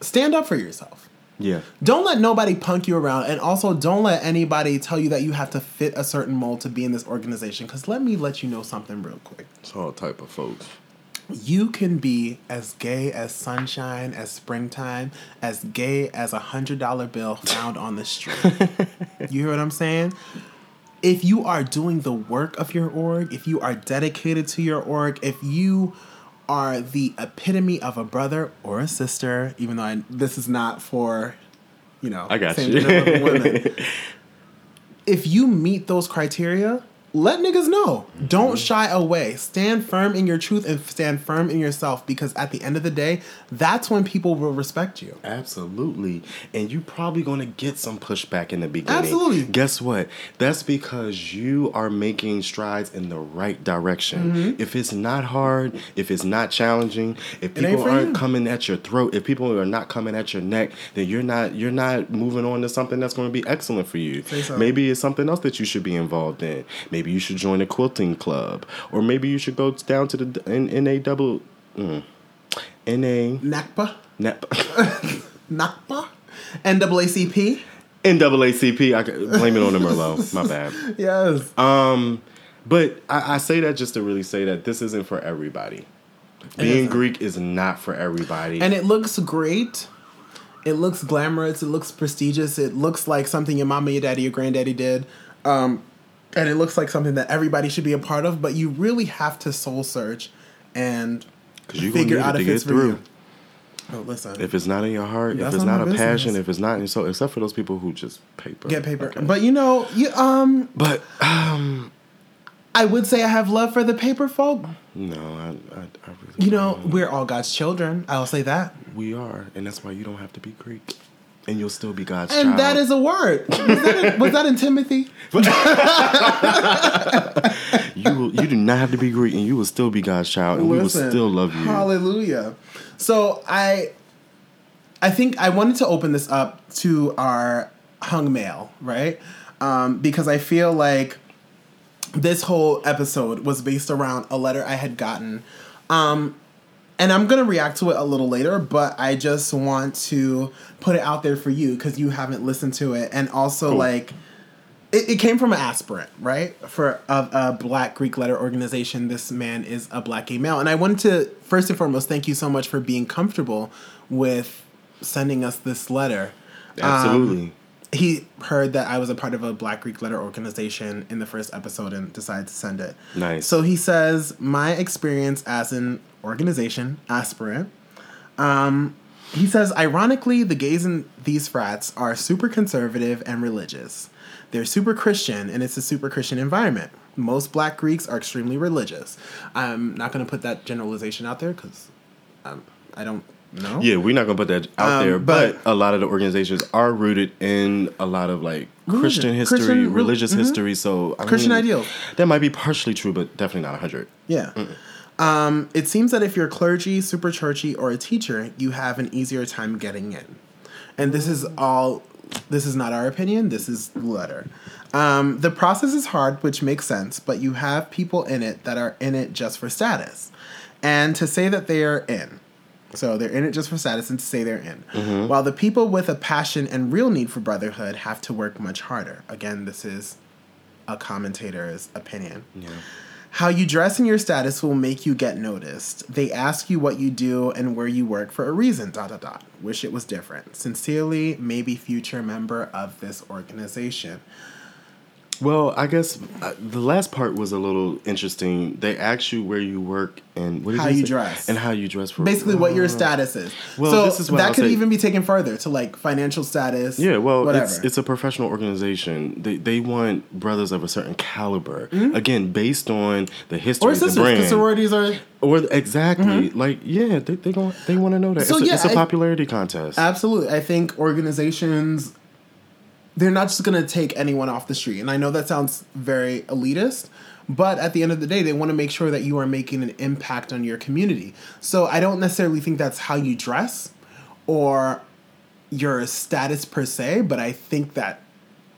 stand up for yourself. Yeah, don't let nobody punk you around and also don't let anybody tell you that you have to fit a certain mold to be in this organization because let me let you know something real quick. It's all type of folks. You can be as gay as sunshine as springtime as gay as a hundred dollar bill found on the street you hear what i'm saying if you are doing the work of your org if you are dedicated to your org if you are the epitome of a brother or a sister. Even though I, this is not for, you know, I got you. women. if you meet those criteria, let niggas know. Don't shy away. Stand firm in your truth and stand firm in yourself because at the end of the day, that's when people will respect you. Absolutely. And you're probably gonna get some pushback in the beginning. Absolutely. Guess what? That's because you are making strides in the right direction. If it's not hard, if it's not challenging, if Mm-hmm. people aren't you. coming at your throat, if people are not coming at your neck, then you're not you're not moving on to something that's gonna be excellent for you. So. Maybe it's something else that you should be involved in. Maybe you should join a quilting club. Or maybe you should go down to the N- NA double mm, NA NACPA, NEP. NACPA, NAACP. NAACP. I could blame it on the Merlot. My bad. Yes. Um, but I, I say that just to really say that this isn't for everybody. Being. Greek is not for everybody. and it looks great. It looks glamorous. It looks prestigious. It looks like something your mama, your daddy, your granddaddy did. Um, and it looks like something that everybody should be a part of. But you really have to soul search and 'Cause you gonna figure out it if it's through. you. Oh, listen. if it's not in your heart, That's if it's not not, a passion, if it's not, so except for those people who just paper Get paper. Okay. But you know, you um but um, I would say I have love for the paper folk. no, I, I, I really. You know, don't. we're all God's children. I'll say that. we are, and that's why you don't have to be Greek, and you'll still be God's And child. And that is a word. Was that in, was that in Timothy? you. Will, you do not have to be Greek, and you will still be God's child, and we will still love you. Hallelujah. So I I think I wanted to open this up to our hung mail, right? Um, because I feel like this whole episode was based around a letter I had gotten. Um, and I'm gonna react to it a little later, but I just want to put it out there for you because you haven't listened to it, and also Cool. like it, it came from an aspirant, right? For a, a black Greek letter organization. This man is a black gay male. And I wanted to, first and foremost, thank you so much for being comfortable with sending us this letter. Um, Absolutely. He heard that I was a part of a black Greek letter organization in the first episode and decided to send it. Nice. So he says, My experience as an organization aspirant um, he says, ironically, the gays in these frats are super conservative and religious. They're super Christian, and it's a super Christian environment. Most black Greeks are extremely religious. I'm not going to put that generalization out there because um, I don't know. Yeah, we're not gonna put that out Um, there, but, but- a lot of the organizations are rooted in a lot of like Christian history, Christian- mm-hmm. religious history. So I Christian mean, ideals. That might be partially true, but definitely not hundred. Yeah. Um, it seems that if you're clergy, super churchy, or a teacher, you have an easier time getting in. And this is all, this is not our opinion, this is the letter. Um, the process is hard, which makes sense, but you have people in it that are in it just for status. And to say that they are in. So they're in it just for status and to say they're in. While the people with a passion and real need for brotherhood have to work much harder. Again, this is a commentator's opinion. How you dress and your status will make you get noticed. They ask you what you do and where you work for a reason. Dot dot dot. Wish it was different. Sincerely, maybe future member of this organization. Well, I guess uh, the last part was a little interesting. They ask you where you work and what How you dress. and how you dress for Basically, what your Oh. status is. Well, so this is what that I'll could say. even be taken further to like financial status. Yeah, well, whatever. it's it's a professional organization. They they want brothers of a certain caliber. Mm-hmm. Again, based on the history or of the sisters, brand. sororities are Or exactly, mm-hmm. like yeah, they they going they want to know that. So, it's, a, yeah, it's a I- popularity contest. Absolutely. I think organizations they're not just going to take anyone off the street. And I know that sounds very elitist, but at the end of the day they want to make sure that you are making an impact on your community. So I don't necessarily think that's how you dress or your status per se, but I think that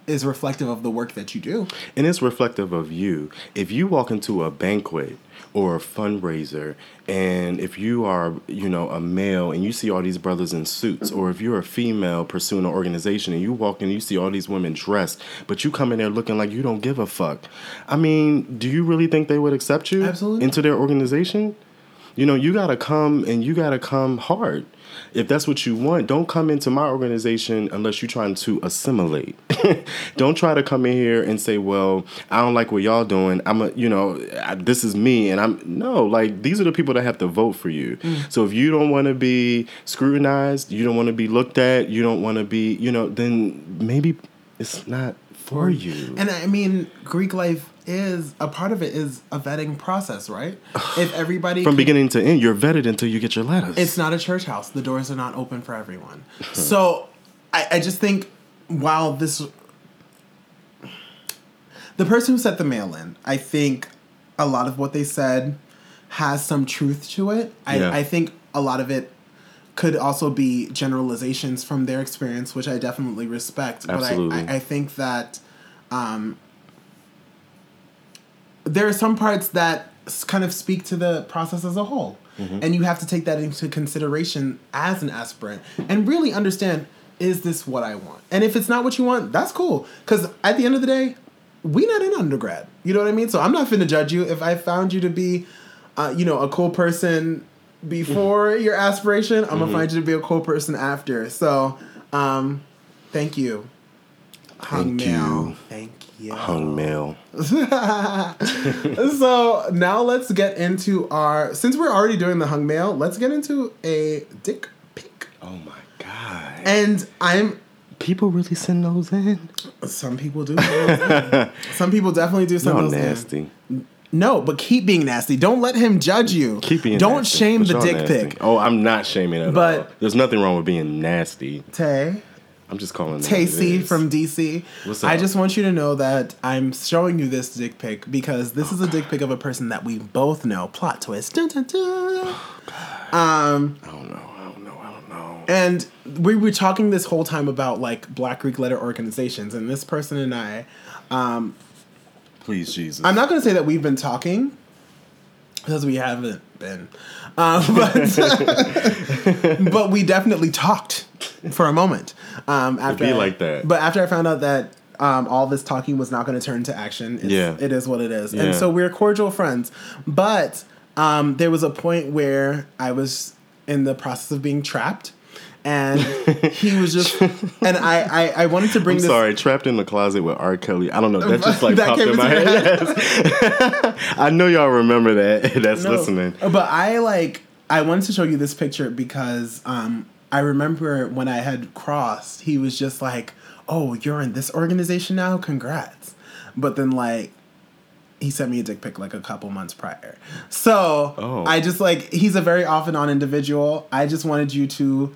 is reflective of the work that you do. And it's reflective of you. If you walk into a banquet or a fundraiser, and if you are, you know, a male and you see all these brothers in suits, or if you're a female pursuing an organization and you walk in and you see all these women dressed, but you come in there looking like you don't give a fuck. I mean, do you really think they would accept you Absolutely into their organization? You know, you gotta come and you gotta come hard. If that's what you want, don't come into my organization unless you're trying to assimilate. don't try to come in here and say, "Well, I don't like what y'all doing. I'm a, you know, I, this is me." And I'm no, like these are the people that have to vote for you. Mm. So if you don't want to be scrutinized, you don't want to be looked at, you don't want to be, you know, then maybe it's not for you. And I mean, Greek life is a part of it is a vetting process, right? if everybody From can- beginning to end, you're vetted until you get your letters. it's not a church house. The doors are not open for everyone. so I, I just think while this the person who sent the mail in, I think a lot of what they said has some truth to it. I, Yeah. I think a lot of it could also be generalizations from their experience, which I definitely respect. Absolutely. But I, I, I think that um, there are some parts that kind of speak to the process as a whole. And you have to take that into consideration as an aspirant and really understand is this what I want? And if it's not what you want, that's cool. Because at the end of the day, we not in undergrad. You know what I mean? So I'm not finna judge you if I found you to be, uh, you know, a cool person before your aspiration. I'm gonna find you to be a cool person after. So, um, thank you. Hung Thank mail. you. Thank you. hung mail. so now let's get into our since we're already doing the hung mail let's get into a dick pic Oh my god. and i'm People really send those in? some people do send those in. some people definitely do send Y'all those in. nasty. no but keep being nasty don't let him judge you Keep being don't nasty, shame but the dick nasty. pic Oh, I'm not shaming at But- all. There's nothing wrong with being nasty. tay I'm just calling it. Tay what it C is. from DC. What's I just want you to know that I'm showing you this dick pic because this is a dick pic of a person that we both know. Plot twist. Dun, dun, dun. Um, I don't know. I don't know. I don't know. And we were talking this whole time about like Black Greek letter organizations, and this person and I, Please, Jesus. I'm not going to say that we've been talking because we haven't been, um, but but we definitely talked for a moment. Um, after be I- like that. but after I found out that. Um, all this talking was not going to turn to action. It's, Yeah. it is what it is, Yeah. and so we're cordial friends. But um, there was a point where I was in the process of being trapped, and he was just, and I, I, I wanted to bring I'm this. sorry, trapped in the closet with R. Kelly. I don't know. That just like That popped in my head. Yes. I know y'all remember that. That's No. listening. But I like I wanted to show you this picture because um I remember when I had crossed, he was just like, "Oh, you're in this organization now? Congrats!" But then like. He sent me a dick pic like a couple months prior. So Oh. I just like he's a very off and on individual. I just wanted you to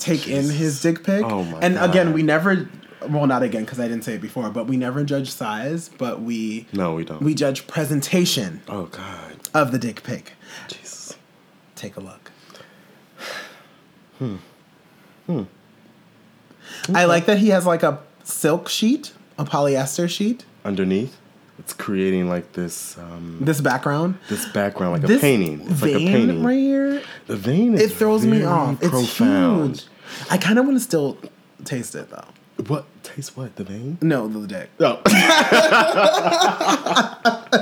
take in his dick pic. Oh my and again, we never well not again because I didn't say it before, but we never judge size, but we No, we don't. we judge presentation oh God. of the dick pic. Jesus. Take a look. Hmm. Hmm. I like that he has like a silk sheet, a polyester sheet. Underneath, it's creating like this um This background, this background, like this a painting. It's like a painting. right here. The vein is It throws me off. It's huge. I kind of want to still taste it though. What taste what? The vein? No, the dick. No. Oh.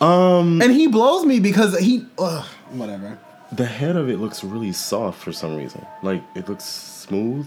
Um. And he blows me because he. Ugh, whatever. The head of it looks really soft for some reason. Like it looks smooth.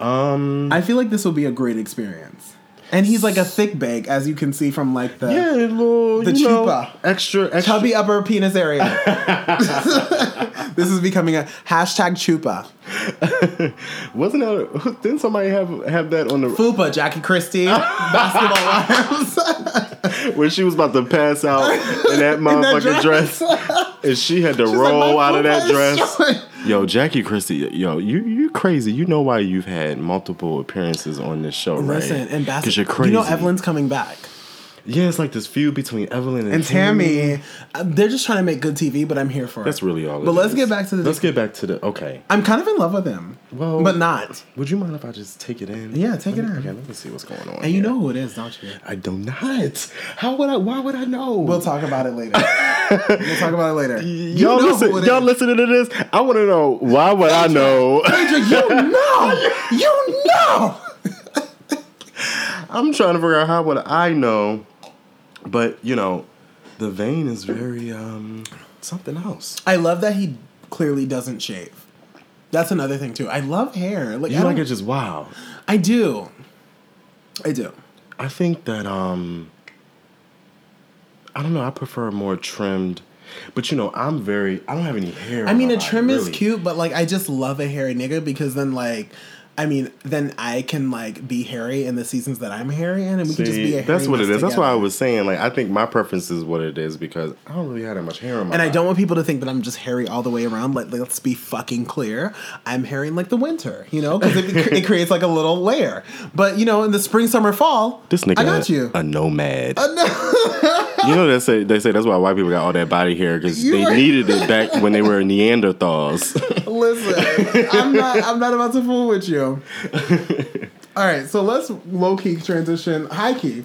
Um I feel like this will be a great experience. And he's like a thick bag, as you can see from like the yeah, little The you know, chupa. extra extra chubby upper penis area. this is becoming a hashtag chupa. Wasn't that didn't somebody have have that on the Fupa, Jackie Christie, basketball wives. when she was about to pass out in that motherfucking dress. dress. and she had to She's roll "My out of that dress. showing." Yo, Jackie Christie, yo, you you crazy. You know why you've had multiple appearances on this show, right? Listen, and because you're crazy. You know Evelyn's coming back. Yeah, it's like this feud between Evelyn and, And Tami, uh, they're just trying to make good TV, but I'm here for That's it. That's really all. But let's is. get back to the- Let's get back to the. Okay. I'm kind of in love with him. Well- but not. Would you mind if I just take it in? Yeah, take Let it me- in. Okay, let me see what's going on. And you know who it is, don't you? I do not. How would I? Why would I know? We'll talk about it later. we'll talk about it later. You y'all know listen. Y'all is. listening to this? I want to know why would I know? Adrian, you know. You know. I'm trying to figure out how would I know, but you know, the vein is very um something else. I love that he clearly doesn't shave. That's another thing too. I love hair. Like You I, like it just wow. I do. I do. I think that um I don't know, I prefer more trimmed. But you know, I'm very I don't have any hair. I mean, a body, trim is really. cute, but like I just love a hairy nigga because then like. I mean, then I can like be hairy in the seasons that I'm hairy in, and we can just be a See, hairy that's what it is. is. That's why I was saying, like, I think my preference is what it is because I don't really have that much hair on my And I don't want people to think that I'm just hairy all the way around. Like, let's be fucking clear. I'm hairy in like the winter, you know, because it, it creates like a little layer. But you know, in the spring, summer, fall, This nigga I got you. a nomad. you know they say they say that's why white people got all that body hair because they needed it back when they were Neanderthals. Listen, I'm not. I'm not about to fool with you. All right, so let's low key transition, high key,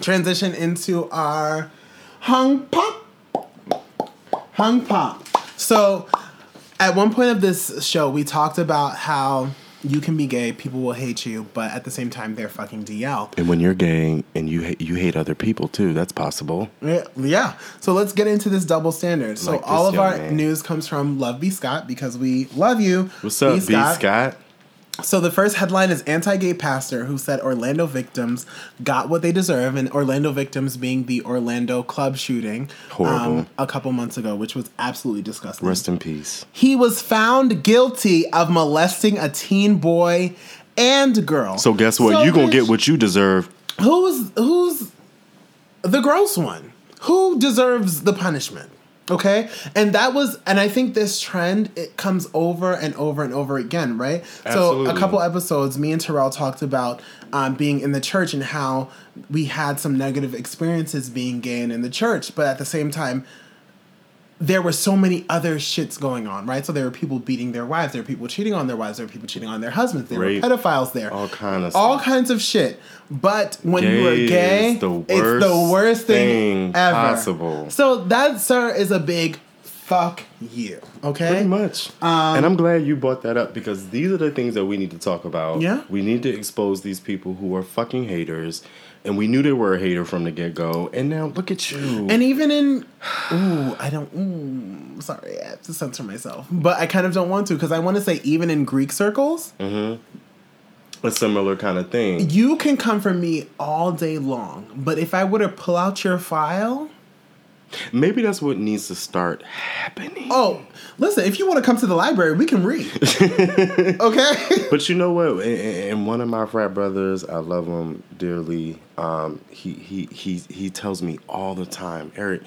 transition into our hung pop, hung pop. So, at one point of this show, we talked about how you can be gay, people will hate you, but at the same time, they're fucking DL. and when you're gay and you ha- you hate other people too, that's possible. Yeah, yeah. So let's get into this double standard. So Like all of our man. news comes from Love B Scott because we love you. What's up, B. Scott? So the first headline is anti-gay pastor who said Orlando victims got what they deserve, and Orlando victims being the Orlando club shooting um, a couple months ago, which was absolutely disgusting. Rest in peace. he was found guilty of molesting a teen boy and girl. So guess what? So you gonna get what you deserve. who's who's the gross one? Who deserves the punishment? Okay, and that was, and I think this trend it comes over and over and over again, right? So a couple episodes, me and Terrell talked about um, being in the church and how we had some negative experiences being gay and in the church, but at the same time, there were so many other shits going on, right? So there were people beating their wives, there were people cheating on their wives, there were people cheating on their husbands, there Rape. were pedophiles there, All kind of all stuff. kinds of shit. But when you are Gay gay, the it's the worst worst thing, thing ever. possible. So that, sir, is a big fuck you. Okay. Pretty much. Um, and I'm glad you brought that up because these are the things that we need to talk about. Yeah. We need to expose these people who are fucking haters. And we knew they were a hater from the get go. And now look at you. And even in, ooh, I don't. Ooh, sorry, I have to censor myself, but I kind of don't want to because I want to say even in Greek circles, mm-hmm. a similar kind of thing. you can come for me all day long, but if I were to pull out your file, Maybe that's what needs to start happening. oh, listen, if you want to come to the library, we can read. okay. But you know what? And- one of my frat brothers, I love him dearly. Um, he he he he tells me all the time, Eric.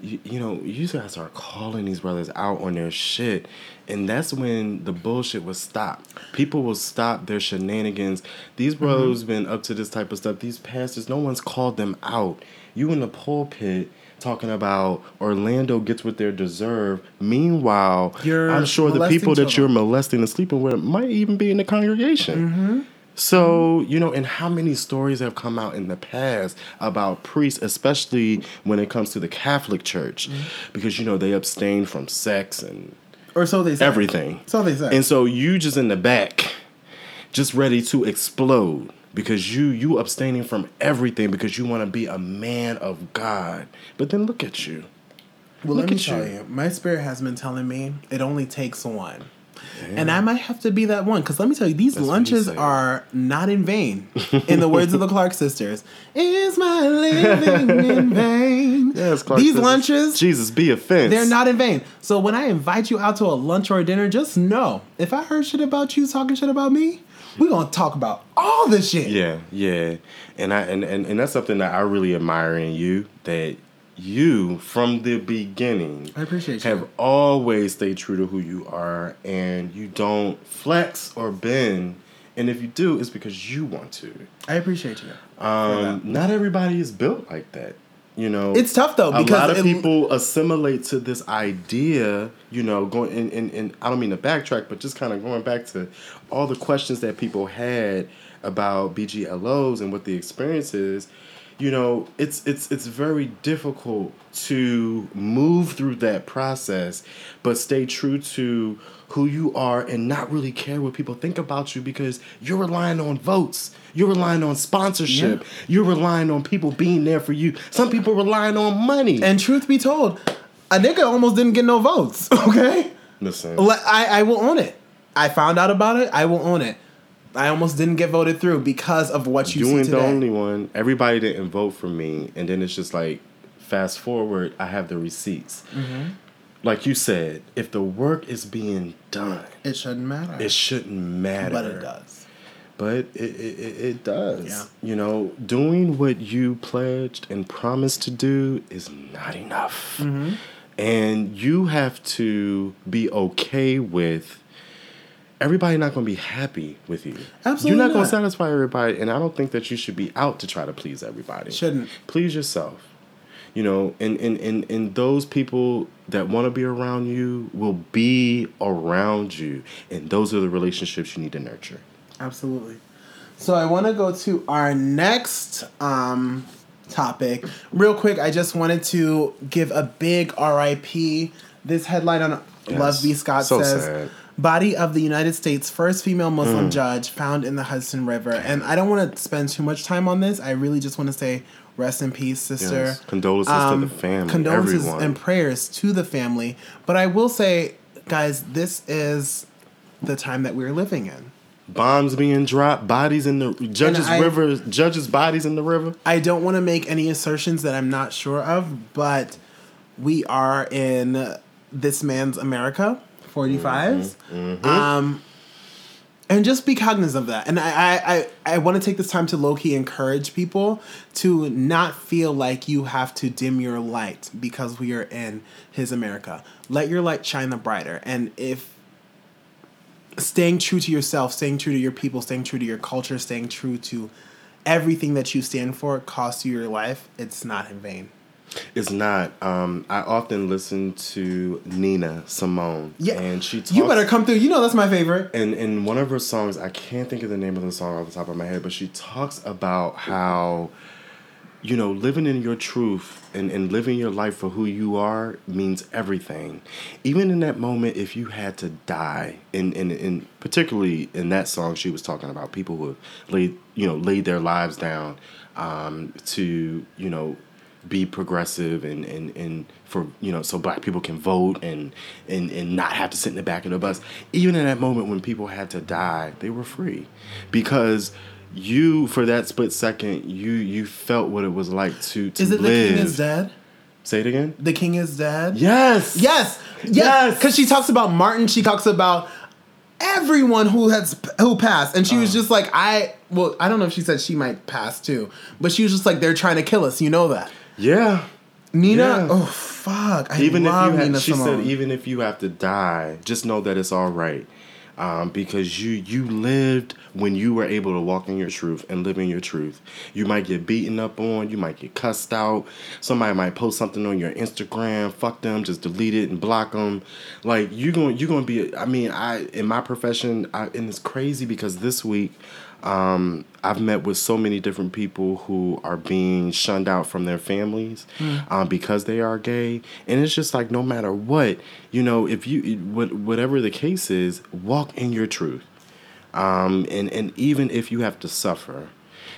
You, you know, you guys are calling these brothers out on their shit, and that's when the bullshit will stop. People will stop their shenanigans. These brothers been up to this type of stuff. These pastors, no one's called them out. You in the pulpit talking about Orlando gets what they deserve. Meanwhile, You're I'm sure the people that you're molesting and sleeping with might even be in the congregation. Mm-hmm. So, you know, and how many stories have come out in the past about priests, especially when it comes to the Catholic Church, Mm-hmm. because, you know, they abstain from sex and Or so they say. everything. So they say. And so you just in the back, just ready to explode because you you abstaining from everything because you want to be a man of God. But then look at you. Well, Look let me at tell you. you. my spirit has been telling me it only takes one. And I might have to be that one because let me tell you, these That's lunches are not in vain. In the words of the Clark sisters, is my living in vain? Yes, Clark these says, lunches, Jesus, be offense. they're not in vain. So when I invite you out to a lunch or a dinner, just know if I heard shit about you talking shit about me, we're gonna talk about all the shit. Yeah, yeah. And I and, and, and that's something that I really admire in you that you from the beginning I appreciate you. have always stayed true to who you are and you don't flex or bend and if you do it's because you want to I appreciate you. um, not everybody is built like that you know It's tough, though, because a lot of it- people assimilate to this idea you know going and, and, and i don't mean to backtrack but just kind of going back to all the questions that people had about bglos and what the experience is you know it's it's it's very difficult to move through that process but stay true to who you are and not really care what people think about you because you're relying on votes you're relying on sponsorship you're relying on people being there for you some people relying on money And truth be told, a nigga almost didn't get no votes. Okay, Listen, I I will own it. I found out about it. I will own it. I almost didn't get voted through because of what you said. you see today. the only one. Everybody didn't vote for me, and then it's just like, fast forward, I have the receipts. Mm-hmm. Like you said, if the work is being done, it shouldn't matter. it shouldn't matter. but it does. But it, it, it, it does. Yeah. You know, doing what you pledged and promised to do is not enough. Mm-hmm. And you have to be okay with everybody not going to be happy with you. Absolutely You're not going to satisfy everybody. And I don't think that you should be out to try to please everybody. Shouldn't. Please yourself. You know, and, and, and, and those people that want to be around you will be around you. And those are the relationships you need to nurture. Absolutely. So I want to go to our next um, topic. Real quick, I just wanted to give a big RIP. This headline on Yes. Love B. Scott So says sad. Body of the United States first female Muslim Mm. judge found in the Hudson River. And I don't want to spend too much time on this. I really just want to say rest in peace, sister. Yes. Condolences to the family, Condolences everyone. and prayers to the family. But I will say, guys, this is the time that we're living in. Bombs being dropped, bodies in the judges' I- river, judges' bodies in the river. I don't want to make any assertions that I'm not sure of, but we are in this man's America, 45s. Um, and just be cognizant of that. And I, I, I, I want to take this time to low key encourage people to not feel like you have to dim your light because we are in his America. Let your light shine the brighter. And if staying true to yourself, staying true to your people, staying true to your culture, staying true to everything that you stand for costs you your life, it's not in vain. It's not. Um, I often listen to Nina Simone. Yeah. and she talks. you better come through. You know that's my favorite. And in one of her songs, I can't think of the name of the song off the top of my head, but she talks about how, you know, living in your truth and, and living your life for who you are means everything. Even in that moment, if you had to die, and, and, and particularly in that song, she was talking about people who have laid, you know, laid their lives down um, to, you know, be progressive and, and, and for you know so black people can vote and, and and not have to sit in the back of the bus even in that moment when people had to die they were free because you for that split second you you felt what it was like to to Is it live the king is dead? say it again The king is dead. yes Yes. Yes. Yes. Because she talks about Martin. She talks about everyone who has who passed, and she was uh-huh. just like, I. Well, I don't know if she said she might pass too, but she was just like, they're trying to kill us. You know that. Yeah Nina. Yeah. Oh fuck. I even if you Nina have, she Simone. said even if you have to die just know that it's all right um, because you you lived when you were able to walk in your truth and live in your truth you might get beaten up on you might get cussed out somebody might post something on your instagram fuck them just delete it and block them like you're going you're going to be i mean i in my profession I, and it's crazy because this week um, I've met with so many different people who are being shunned out from their families um, because they are gay, and it's just like no matter what, you know, if you whatever the case is, walk in your truth, um, and and even if you have to suffer,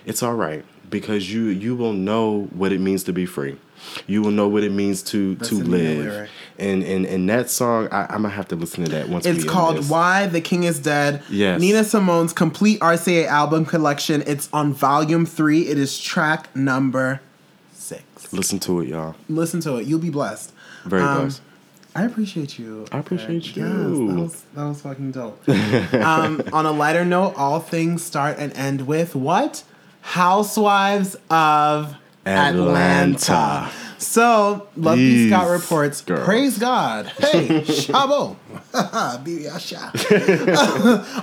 it's all right because you you will know what it means to be free. You will know what it means to That's to live. And and and that song I, I'm gonna have to listen to that once. Again. It's called. Why the King is Dead. Yes. Nina Simone's complete RCA album collection. It's on volume three. It is track number six. Listen to it, y'all. Listen to it. You'll be blessed. Very Um, blessed. I appreciate you. I appreciate Yes, you. that was, that was fucking dope. um, on a lighter note, all things start and end with what? Housewives of Atlanta. Atlanta. So, Love. These Scott reports, girls. praise God. Hey, Shabo. Baby, I shot.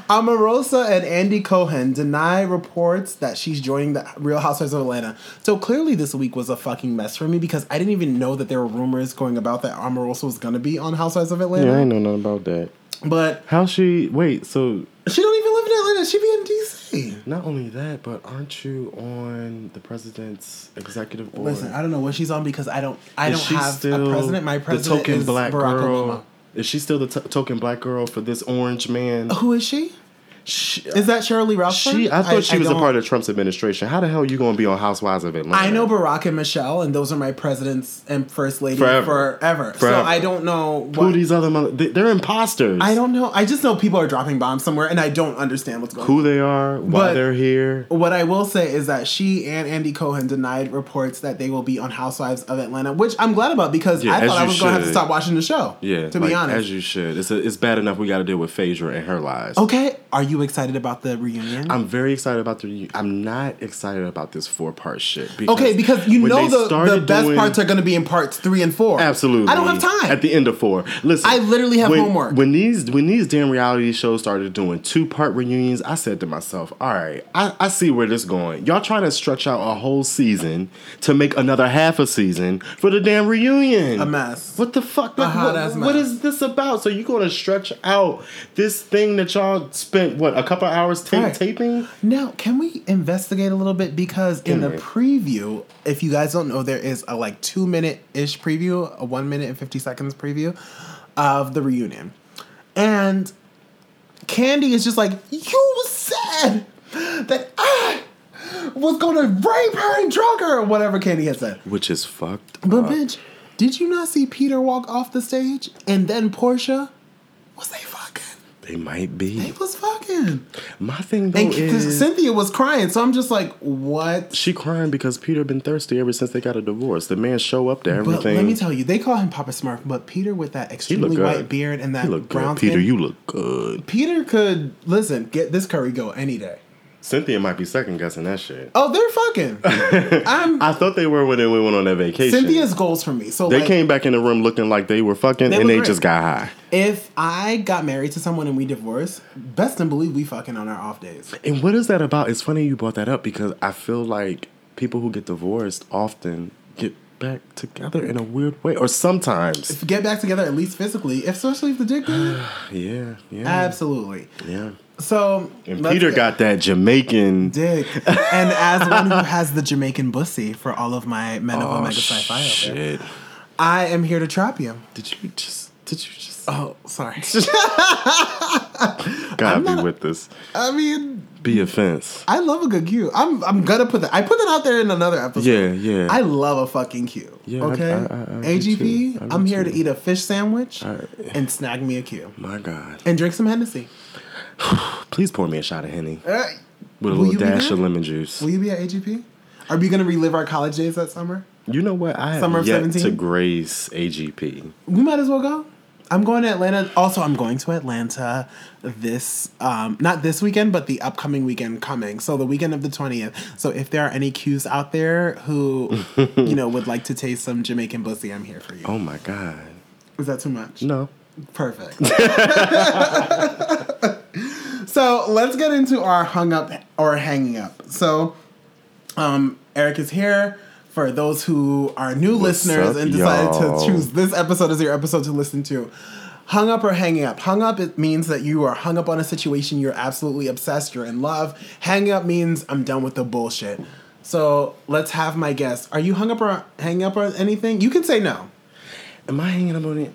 Omarosa and Andy Cohen deny reports that she's joining the Real Housewives of Atlanta. So clearly this week was a fucking mess for me because I didn't even know that there were rumors going about that Omarosa was going to be on Housewives of Atlanta. Yeah, I know nothing about that. But How she wait? So she don't even live in Atlanta. She be in DC. not only that, but aren't you on the president's executive board? Listen, I don't know what she's on because I don't. I Is don't have a president. My president the token is black Barack girl. Obama. Is she still the t- token black girl for this orange man? Who is she? Is that Shirley Ralph? She, I thought she was a part of Trump's administration. How the hell are you going to be on Housewives of Atlanta? I know Barack and Michelle, and those are my presidents and first lady Forever. forever. So I don't know Who these other mother? they- They're imposters. I don't know. I just know people are dropping bombs somewhere, and I don't understand what's going on. who they are, why But- they're here. What I will say is that she and Andy Cohen denied reports that they will be on Housewives of Atlanta, which I'm glad about because Yeah, I thought I was going to have to stop watching the show. Yeah, to like, be honest. as you should. It's a, it's bad enough we got to deal with Phaedra and her lies. okay, are you excited about the reunion? I'm very excited about the. reunion. I'm not excited about this four part shit. Because okay, because you know the, the best doing- parts are going to be in parts three and four. Absolutely. I don't have time. At the end of four. Listen. I literally have when, homework. When these when these damn reality shows started doing two part reunions, I said to myself, all right, I, I see where this going. Y'all trying to stretch out a whole season to make another half a season for the damn reunion. A mess. What the fuck? Like, hot what, ass mess. is this about? So you gonna stretch out this thing that y'all spent what a couple hours ta- Right. taping? Now, can we investigate a little bit? Because in Can the preview, if you guys don't know, there is a like two minute ish preview, a one minute and 50 seconds preview of the reunion. And Kandi is just like, You said that I was going to rape her and drug her, or whatever Kandi had said. Which is fucked. But, up. bitch, did you not see Peter walk off the stage? And then Porsha? Was they fucking? They might be. They was fucking. My thing though And is Cynthia was crying, so I'm just like, what? She crying because Peter been thirsty ever since they got a divorce. The man show up to everything. But let me tell you, they call him Papa Smurf, but Peter with that extremely white beard and that look brown good. Peter, skin. you look good. Peter could listen, get this curry go any day. Cynthia might be second guessing that shit. Oh, they're fucking. I'm I thought they were when they went on that vacation. Cynthia's goals for me. So They like, came back in the room looking like they were fucking, They and they great. just got high. if I got married to someone and we divorced, best and believe we fucking on our off days. And what is that about? It's funny you brought that up because I feel like people who get divorced often get back together in a weird way, or sometimes. If get back together at least physically, especially if the dick good, Yeah, yeah, absolutely. yeah. So And Peter get- got that Jamaican. dick. and as one who has the Jamaican bussy for all of my men of Oh, Omega Psi Phi shit! I am here to trap you. Did you just? Did you just? Oh, sorry. God be with this. I mean, Be offense. I love a good Que. I'm I'm gonna put that. I put that out there in another episode. Yeah, yeah. I love a fucking Que. Yeah, Okay. I- I- I AGP. I'm here too. to eat a fish sandwich and snag me a Que My God. and drink some Hennessy. Please pour me a shot of Henny Uh, with a little dash of lemon juice. will you be at AGP? Are we gonna relive our college days that summer? You know what? I have Summer of yet 17? to grace AGP. We might as well go. I'm going to Atlanta. Also, I'm going to Atlanta this, um, not this weekend, but the upcoming weekend coming. So the weekend of the 20th. So if there are any Ques out there who, you know, would like to taste some Jamaican pussy, I'm here for you. Oh my God. Is that too much? No. Perfect. so let's get into our hung up or hanging up. So, um, Eric is here. For those who are new What's listeners up, and decided y'all? to choose this episode as your episode to listen to, hung up or hanging up. Hung up it means that you are hung up on a situation, you're absolutely obsessed, you're in love. Hanging up means I'm done with the bullshit. So let's have my guess. Are you hung up or hanging up on anything? You can say no, Am I hanging up on it?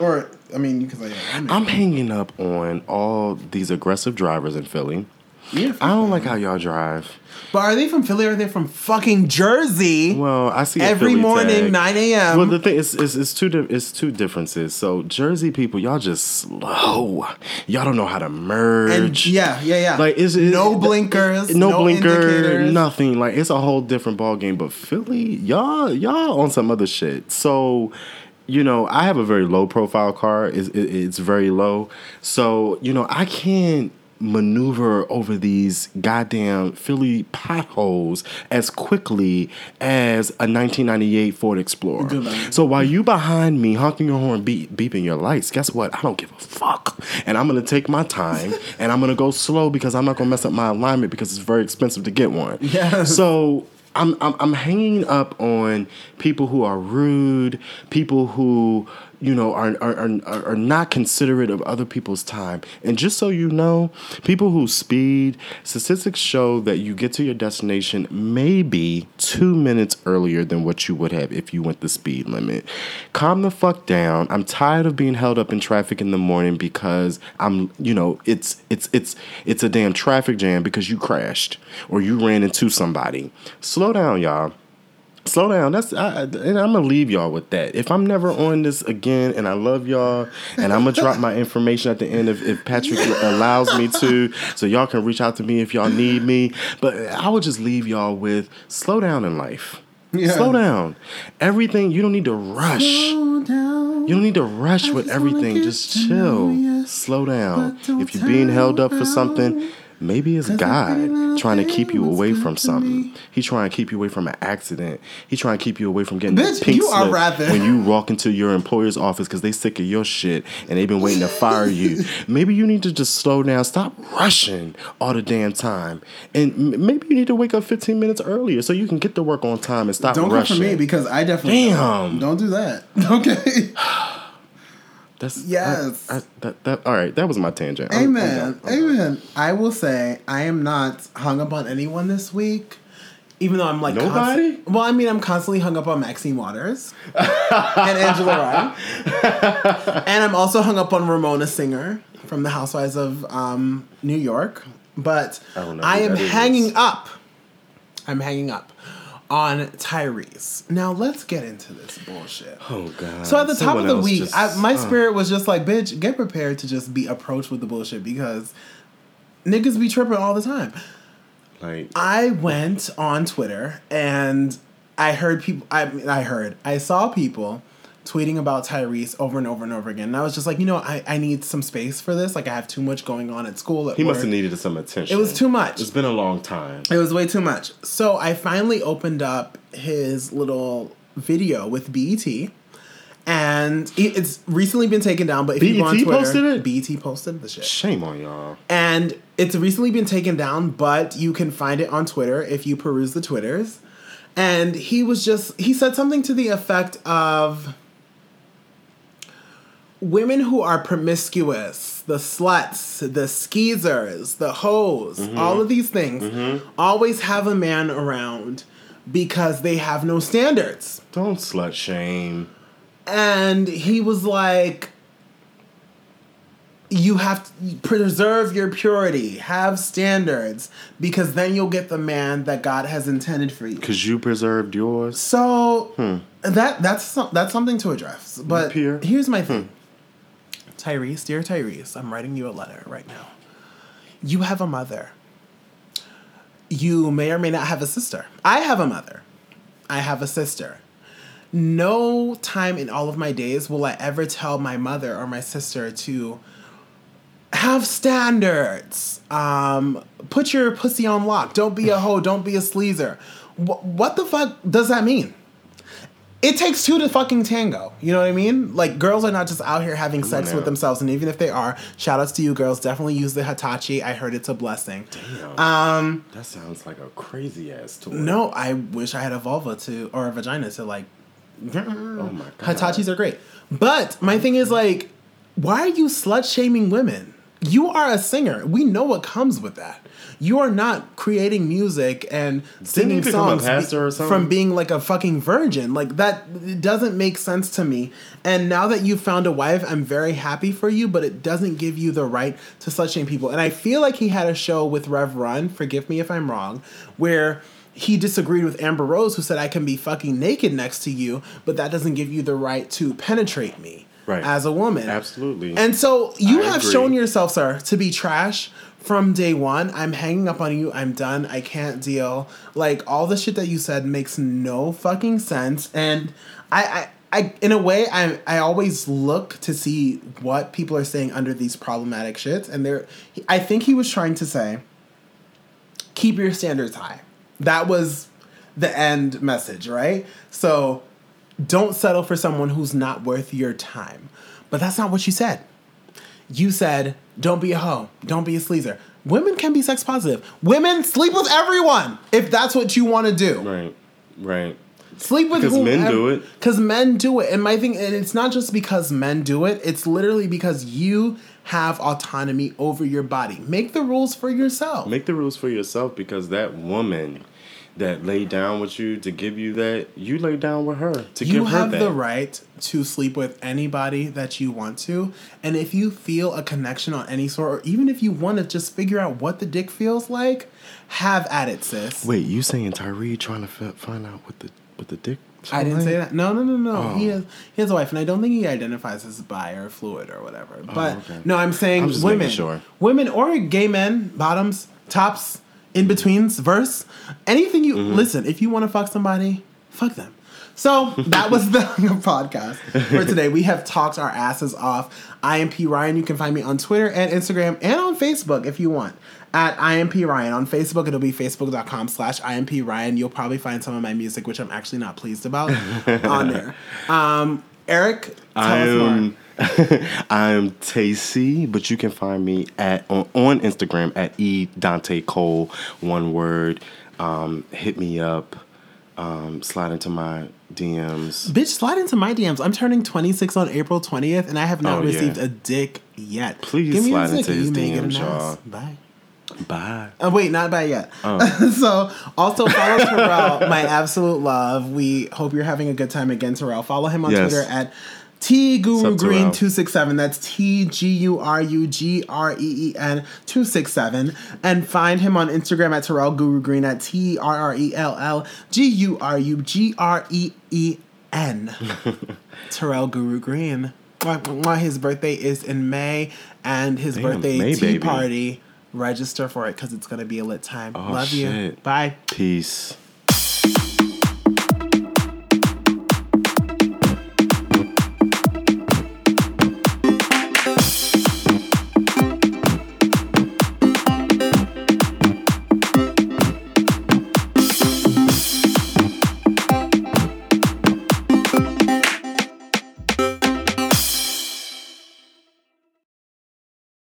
or I mean, you can say yeah. I'm hanging up on all these aggressive drivers in Philly. Yeah, I don't like how y'all drive. But are they from Philly or are they from fucking Jersey? Well, I see a Every Philly morning, tag. 9 a.m. Well, the thing is, is, is two di- it's two differences. So Jersey people, y'all just slow. Y'all don't know how to merge. and yeah, yeah, yeah. Like is it no blinkers, no, no blinker, indicators. nothing. Like it's a whole different ball game. But Philly, y'all, y'all on some other shit. So, you know, I have a very low profile car. It's, it's very low. So, you know, I can't maneuver over these goddamn Philly potholes as quickly as a 1998 Ford Explorer. So while you behind me honking your horn, beep, beeping your lights, guess what? I don't give a fuck. And I'm gonna take my time and I'm gonna go slow because I'm not gonna mess up my alignment because it's very expensive to get one. Yes. So I'm, I'm I'm hanging up on people who are rude, people who you know are, are are are not considerate of other people's time. And just so you know, people who speed, statistics show that you get to your destination maybe two minutes earlier than what you would have if you went the speed limit. Calm the fuck down. I'm tired of being held up in traffic in the morning because I'm, you know, it's it's it's it's a damn traffic jam because you crashed or you ran into somebody. Slow down, y'all slow down. That's I, and I'm gonna leave y'all with that. If I'm never on this again, and I love y'all, and I'm gonna drop my information at the end if, if Patrick allows me to, so y'all can reach out to me if y'all need me. But I would just leave y'all with slow down in life. Yeah. Slow down. Everything you don't need to rush. You don't need to rush with everything. Just chill. Slow down. If you're being held up for something, maybe it's God trying to keep you away from something. He's trying to keep you away from an accident. He's trying to keep you away from getting Bitch, pink you are slip when you walk into your employer's office because they sick of your shit and they've been waiting to fire you. Maybe you need to just slow down. Stop rushing all the damn time. And m- maybe you need to wake up 15 minutes earlier so you can get to work on time and stop Don't come rushing. for me because I definitely Damn. don't do that. Okay. That's Yes. I, I, that, that, all right, that was my tangent. I'm- I'm Amen. I'm done. Amen. I will say I am not hung up on anyone this week. Even though I'm like Nobody? const- well, I mean, I'm constantly hung up on Maxine Waters and Angela Rye, and I'm also hung up on Ramona Singer from The Housewives of um, New York. But I I am that is. hanging up. I'm hanging up on Tyrese. Now let's get into this bullshit. Oh god. So at the top of the week, just- I, my uh, spirit was just like, bitch, get prepared to just be approached with the bullshit because niggas be tripping all the time. like I went on Twitter and I heard people. I mean, I heard. I saw people tweeting about Tyrese over and over and over again. And I was just like, you know, I, I need some space for this. Like I have too much going on at school. At he must have needed some attention. It was too much. It's been a long time. It was way too much. So I finally opened up his little video with BET. And it's recently been taken down, but if you go on BET Twitter, posted it? BET posted the shit. Shame on y'all. And it's recently been taken down, but you can find it on Twitter if you peruse the Twitters. And he was just, he said something to the effect of women who are promiscuous, the sluts, the skeezers, the hoes, mm-hmm. all of these things mm-hmm. always have a man around because they have no standards. Don't slut shame. And he was like, you have to preserve your purity, have standards, because then you'll get the man that God has intended for you. Cause you preserved yours. So hmm. that that's that's something to address. But here's my hmm. thing. Tyrese, dear Tyrese, I'm writing you a letter right now. You have a mother. You may or may not have a sister. I have a mother. I have a sister. No time in all of my days will I ever tell my mother or my sister to have standards. Um, put your pussy on lock. Don't be a hoe. Don't be a sleazer. Wh- what the fuck does that mean? It takes two to fucking tango. You know what I mean? Like girls are not just out here having sex with themselves, and even if they are, shout outs to you girls. Definitely use the Hitachi. I heard it's a blessing. Um, that sounds like a crazy ass tool. No, I wish I had a vulva to or a vagina to like. Oh my god. Hitachis are great. But my thing is like, why are you slut shaming women? You are a singer. We know what comes with that. You are not creating music and singing songs pastor or something? from being like a fucking virgin. Like that it doesn't make sense to me. And now that you've found a wife, I'm very happy for you, but it doesn't give you the right to slut shame people. And I feel like he had a show with Rev Run, forgive me if I'm wrong, where he disagreed with Amber Rose, who said, I can be fucking naked next to you, but that doesn't give you the right to penetrate me Right. as a woman. Absolutely. And so you I have agree. shown yourself, sir, to be trash from day one. I'm hanging up on you. I'm done. I can't deal. Like all the shit that you said makes no fucking sense. And I, I, I in a way, I, I always look to see what people are saying under these problematic shits. And there, I think he was trying to say, keep your standards high. That was the end message, right? So don't settle for someone who's not worth your time. But that's not what you said. You said, don't be a hoe, don't be a sleazer. Women can be sex positive. Women sleep with everyone if that's what you want to do. right. Right. Sleep with Because men do it. Because men do it. And my thing, and it's not just because men do it, it's literally because you have autonomy over your body. Make the rules for yourself. Make the rules for yourself because that woman that laid down with you to give you that, you lay down with her to you give her that. You have the right to sleep with anybody that you want to and if you feel a connection on any sort or even if you want to just figure out what the dick feels like have at it sis Wait, you saying Tyree trying to f- find out what the what the dick? i didn't say that no no no no oh. he Oh. has he has a wife and i don't think he identifies as bi or fluid or whatever oh, but Oh, okay. no i'm saying I'm women sure. women or gay men bottoms tops in betweens verse anything you Mm-hmm. listen if you want to fuck somebody fuck them so that was the podcast for today. We have talked our asses off. IMP Ryan, you can find me on Twitter and Instagram and on Facebook if you want. At IMP Ryan. On Facebook, it'll be facebook.com slash IMP Ryan. You'll probably find some of my music, which I'm actually not pleased about, on there. Um, Eric, tell I us more. am I am Tacy, but you can find me at on, on Instagram at e Dante Cole, one word. Um, hit me up. Um, slide into my DMs. Bitch, slide into my DMs. I'm turning 26 on April 20th, and I have not Oh, yeah. received a dick yet. Please Give me slide into his you may get an DMs, y'all. Bye. Bye. Uh, wait, not bye yet. Oh. so, also follow Terrell, my absolute love. We hope you're having a good time again, Terrell. Follow him on Yes. Twitter at T Guru Green two six seven. That's T G U R U G R E E N two six seven. And find him on Instagram at Terrell Guru Green at T R R E L L G U R U G R E E N. Terrell Guru Green. His birthday is in May, and his Damn, birthday May, tea baby. party. Register for it because it's gonna be a lit time. Oh, Love you. Bye. Peace.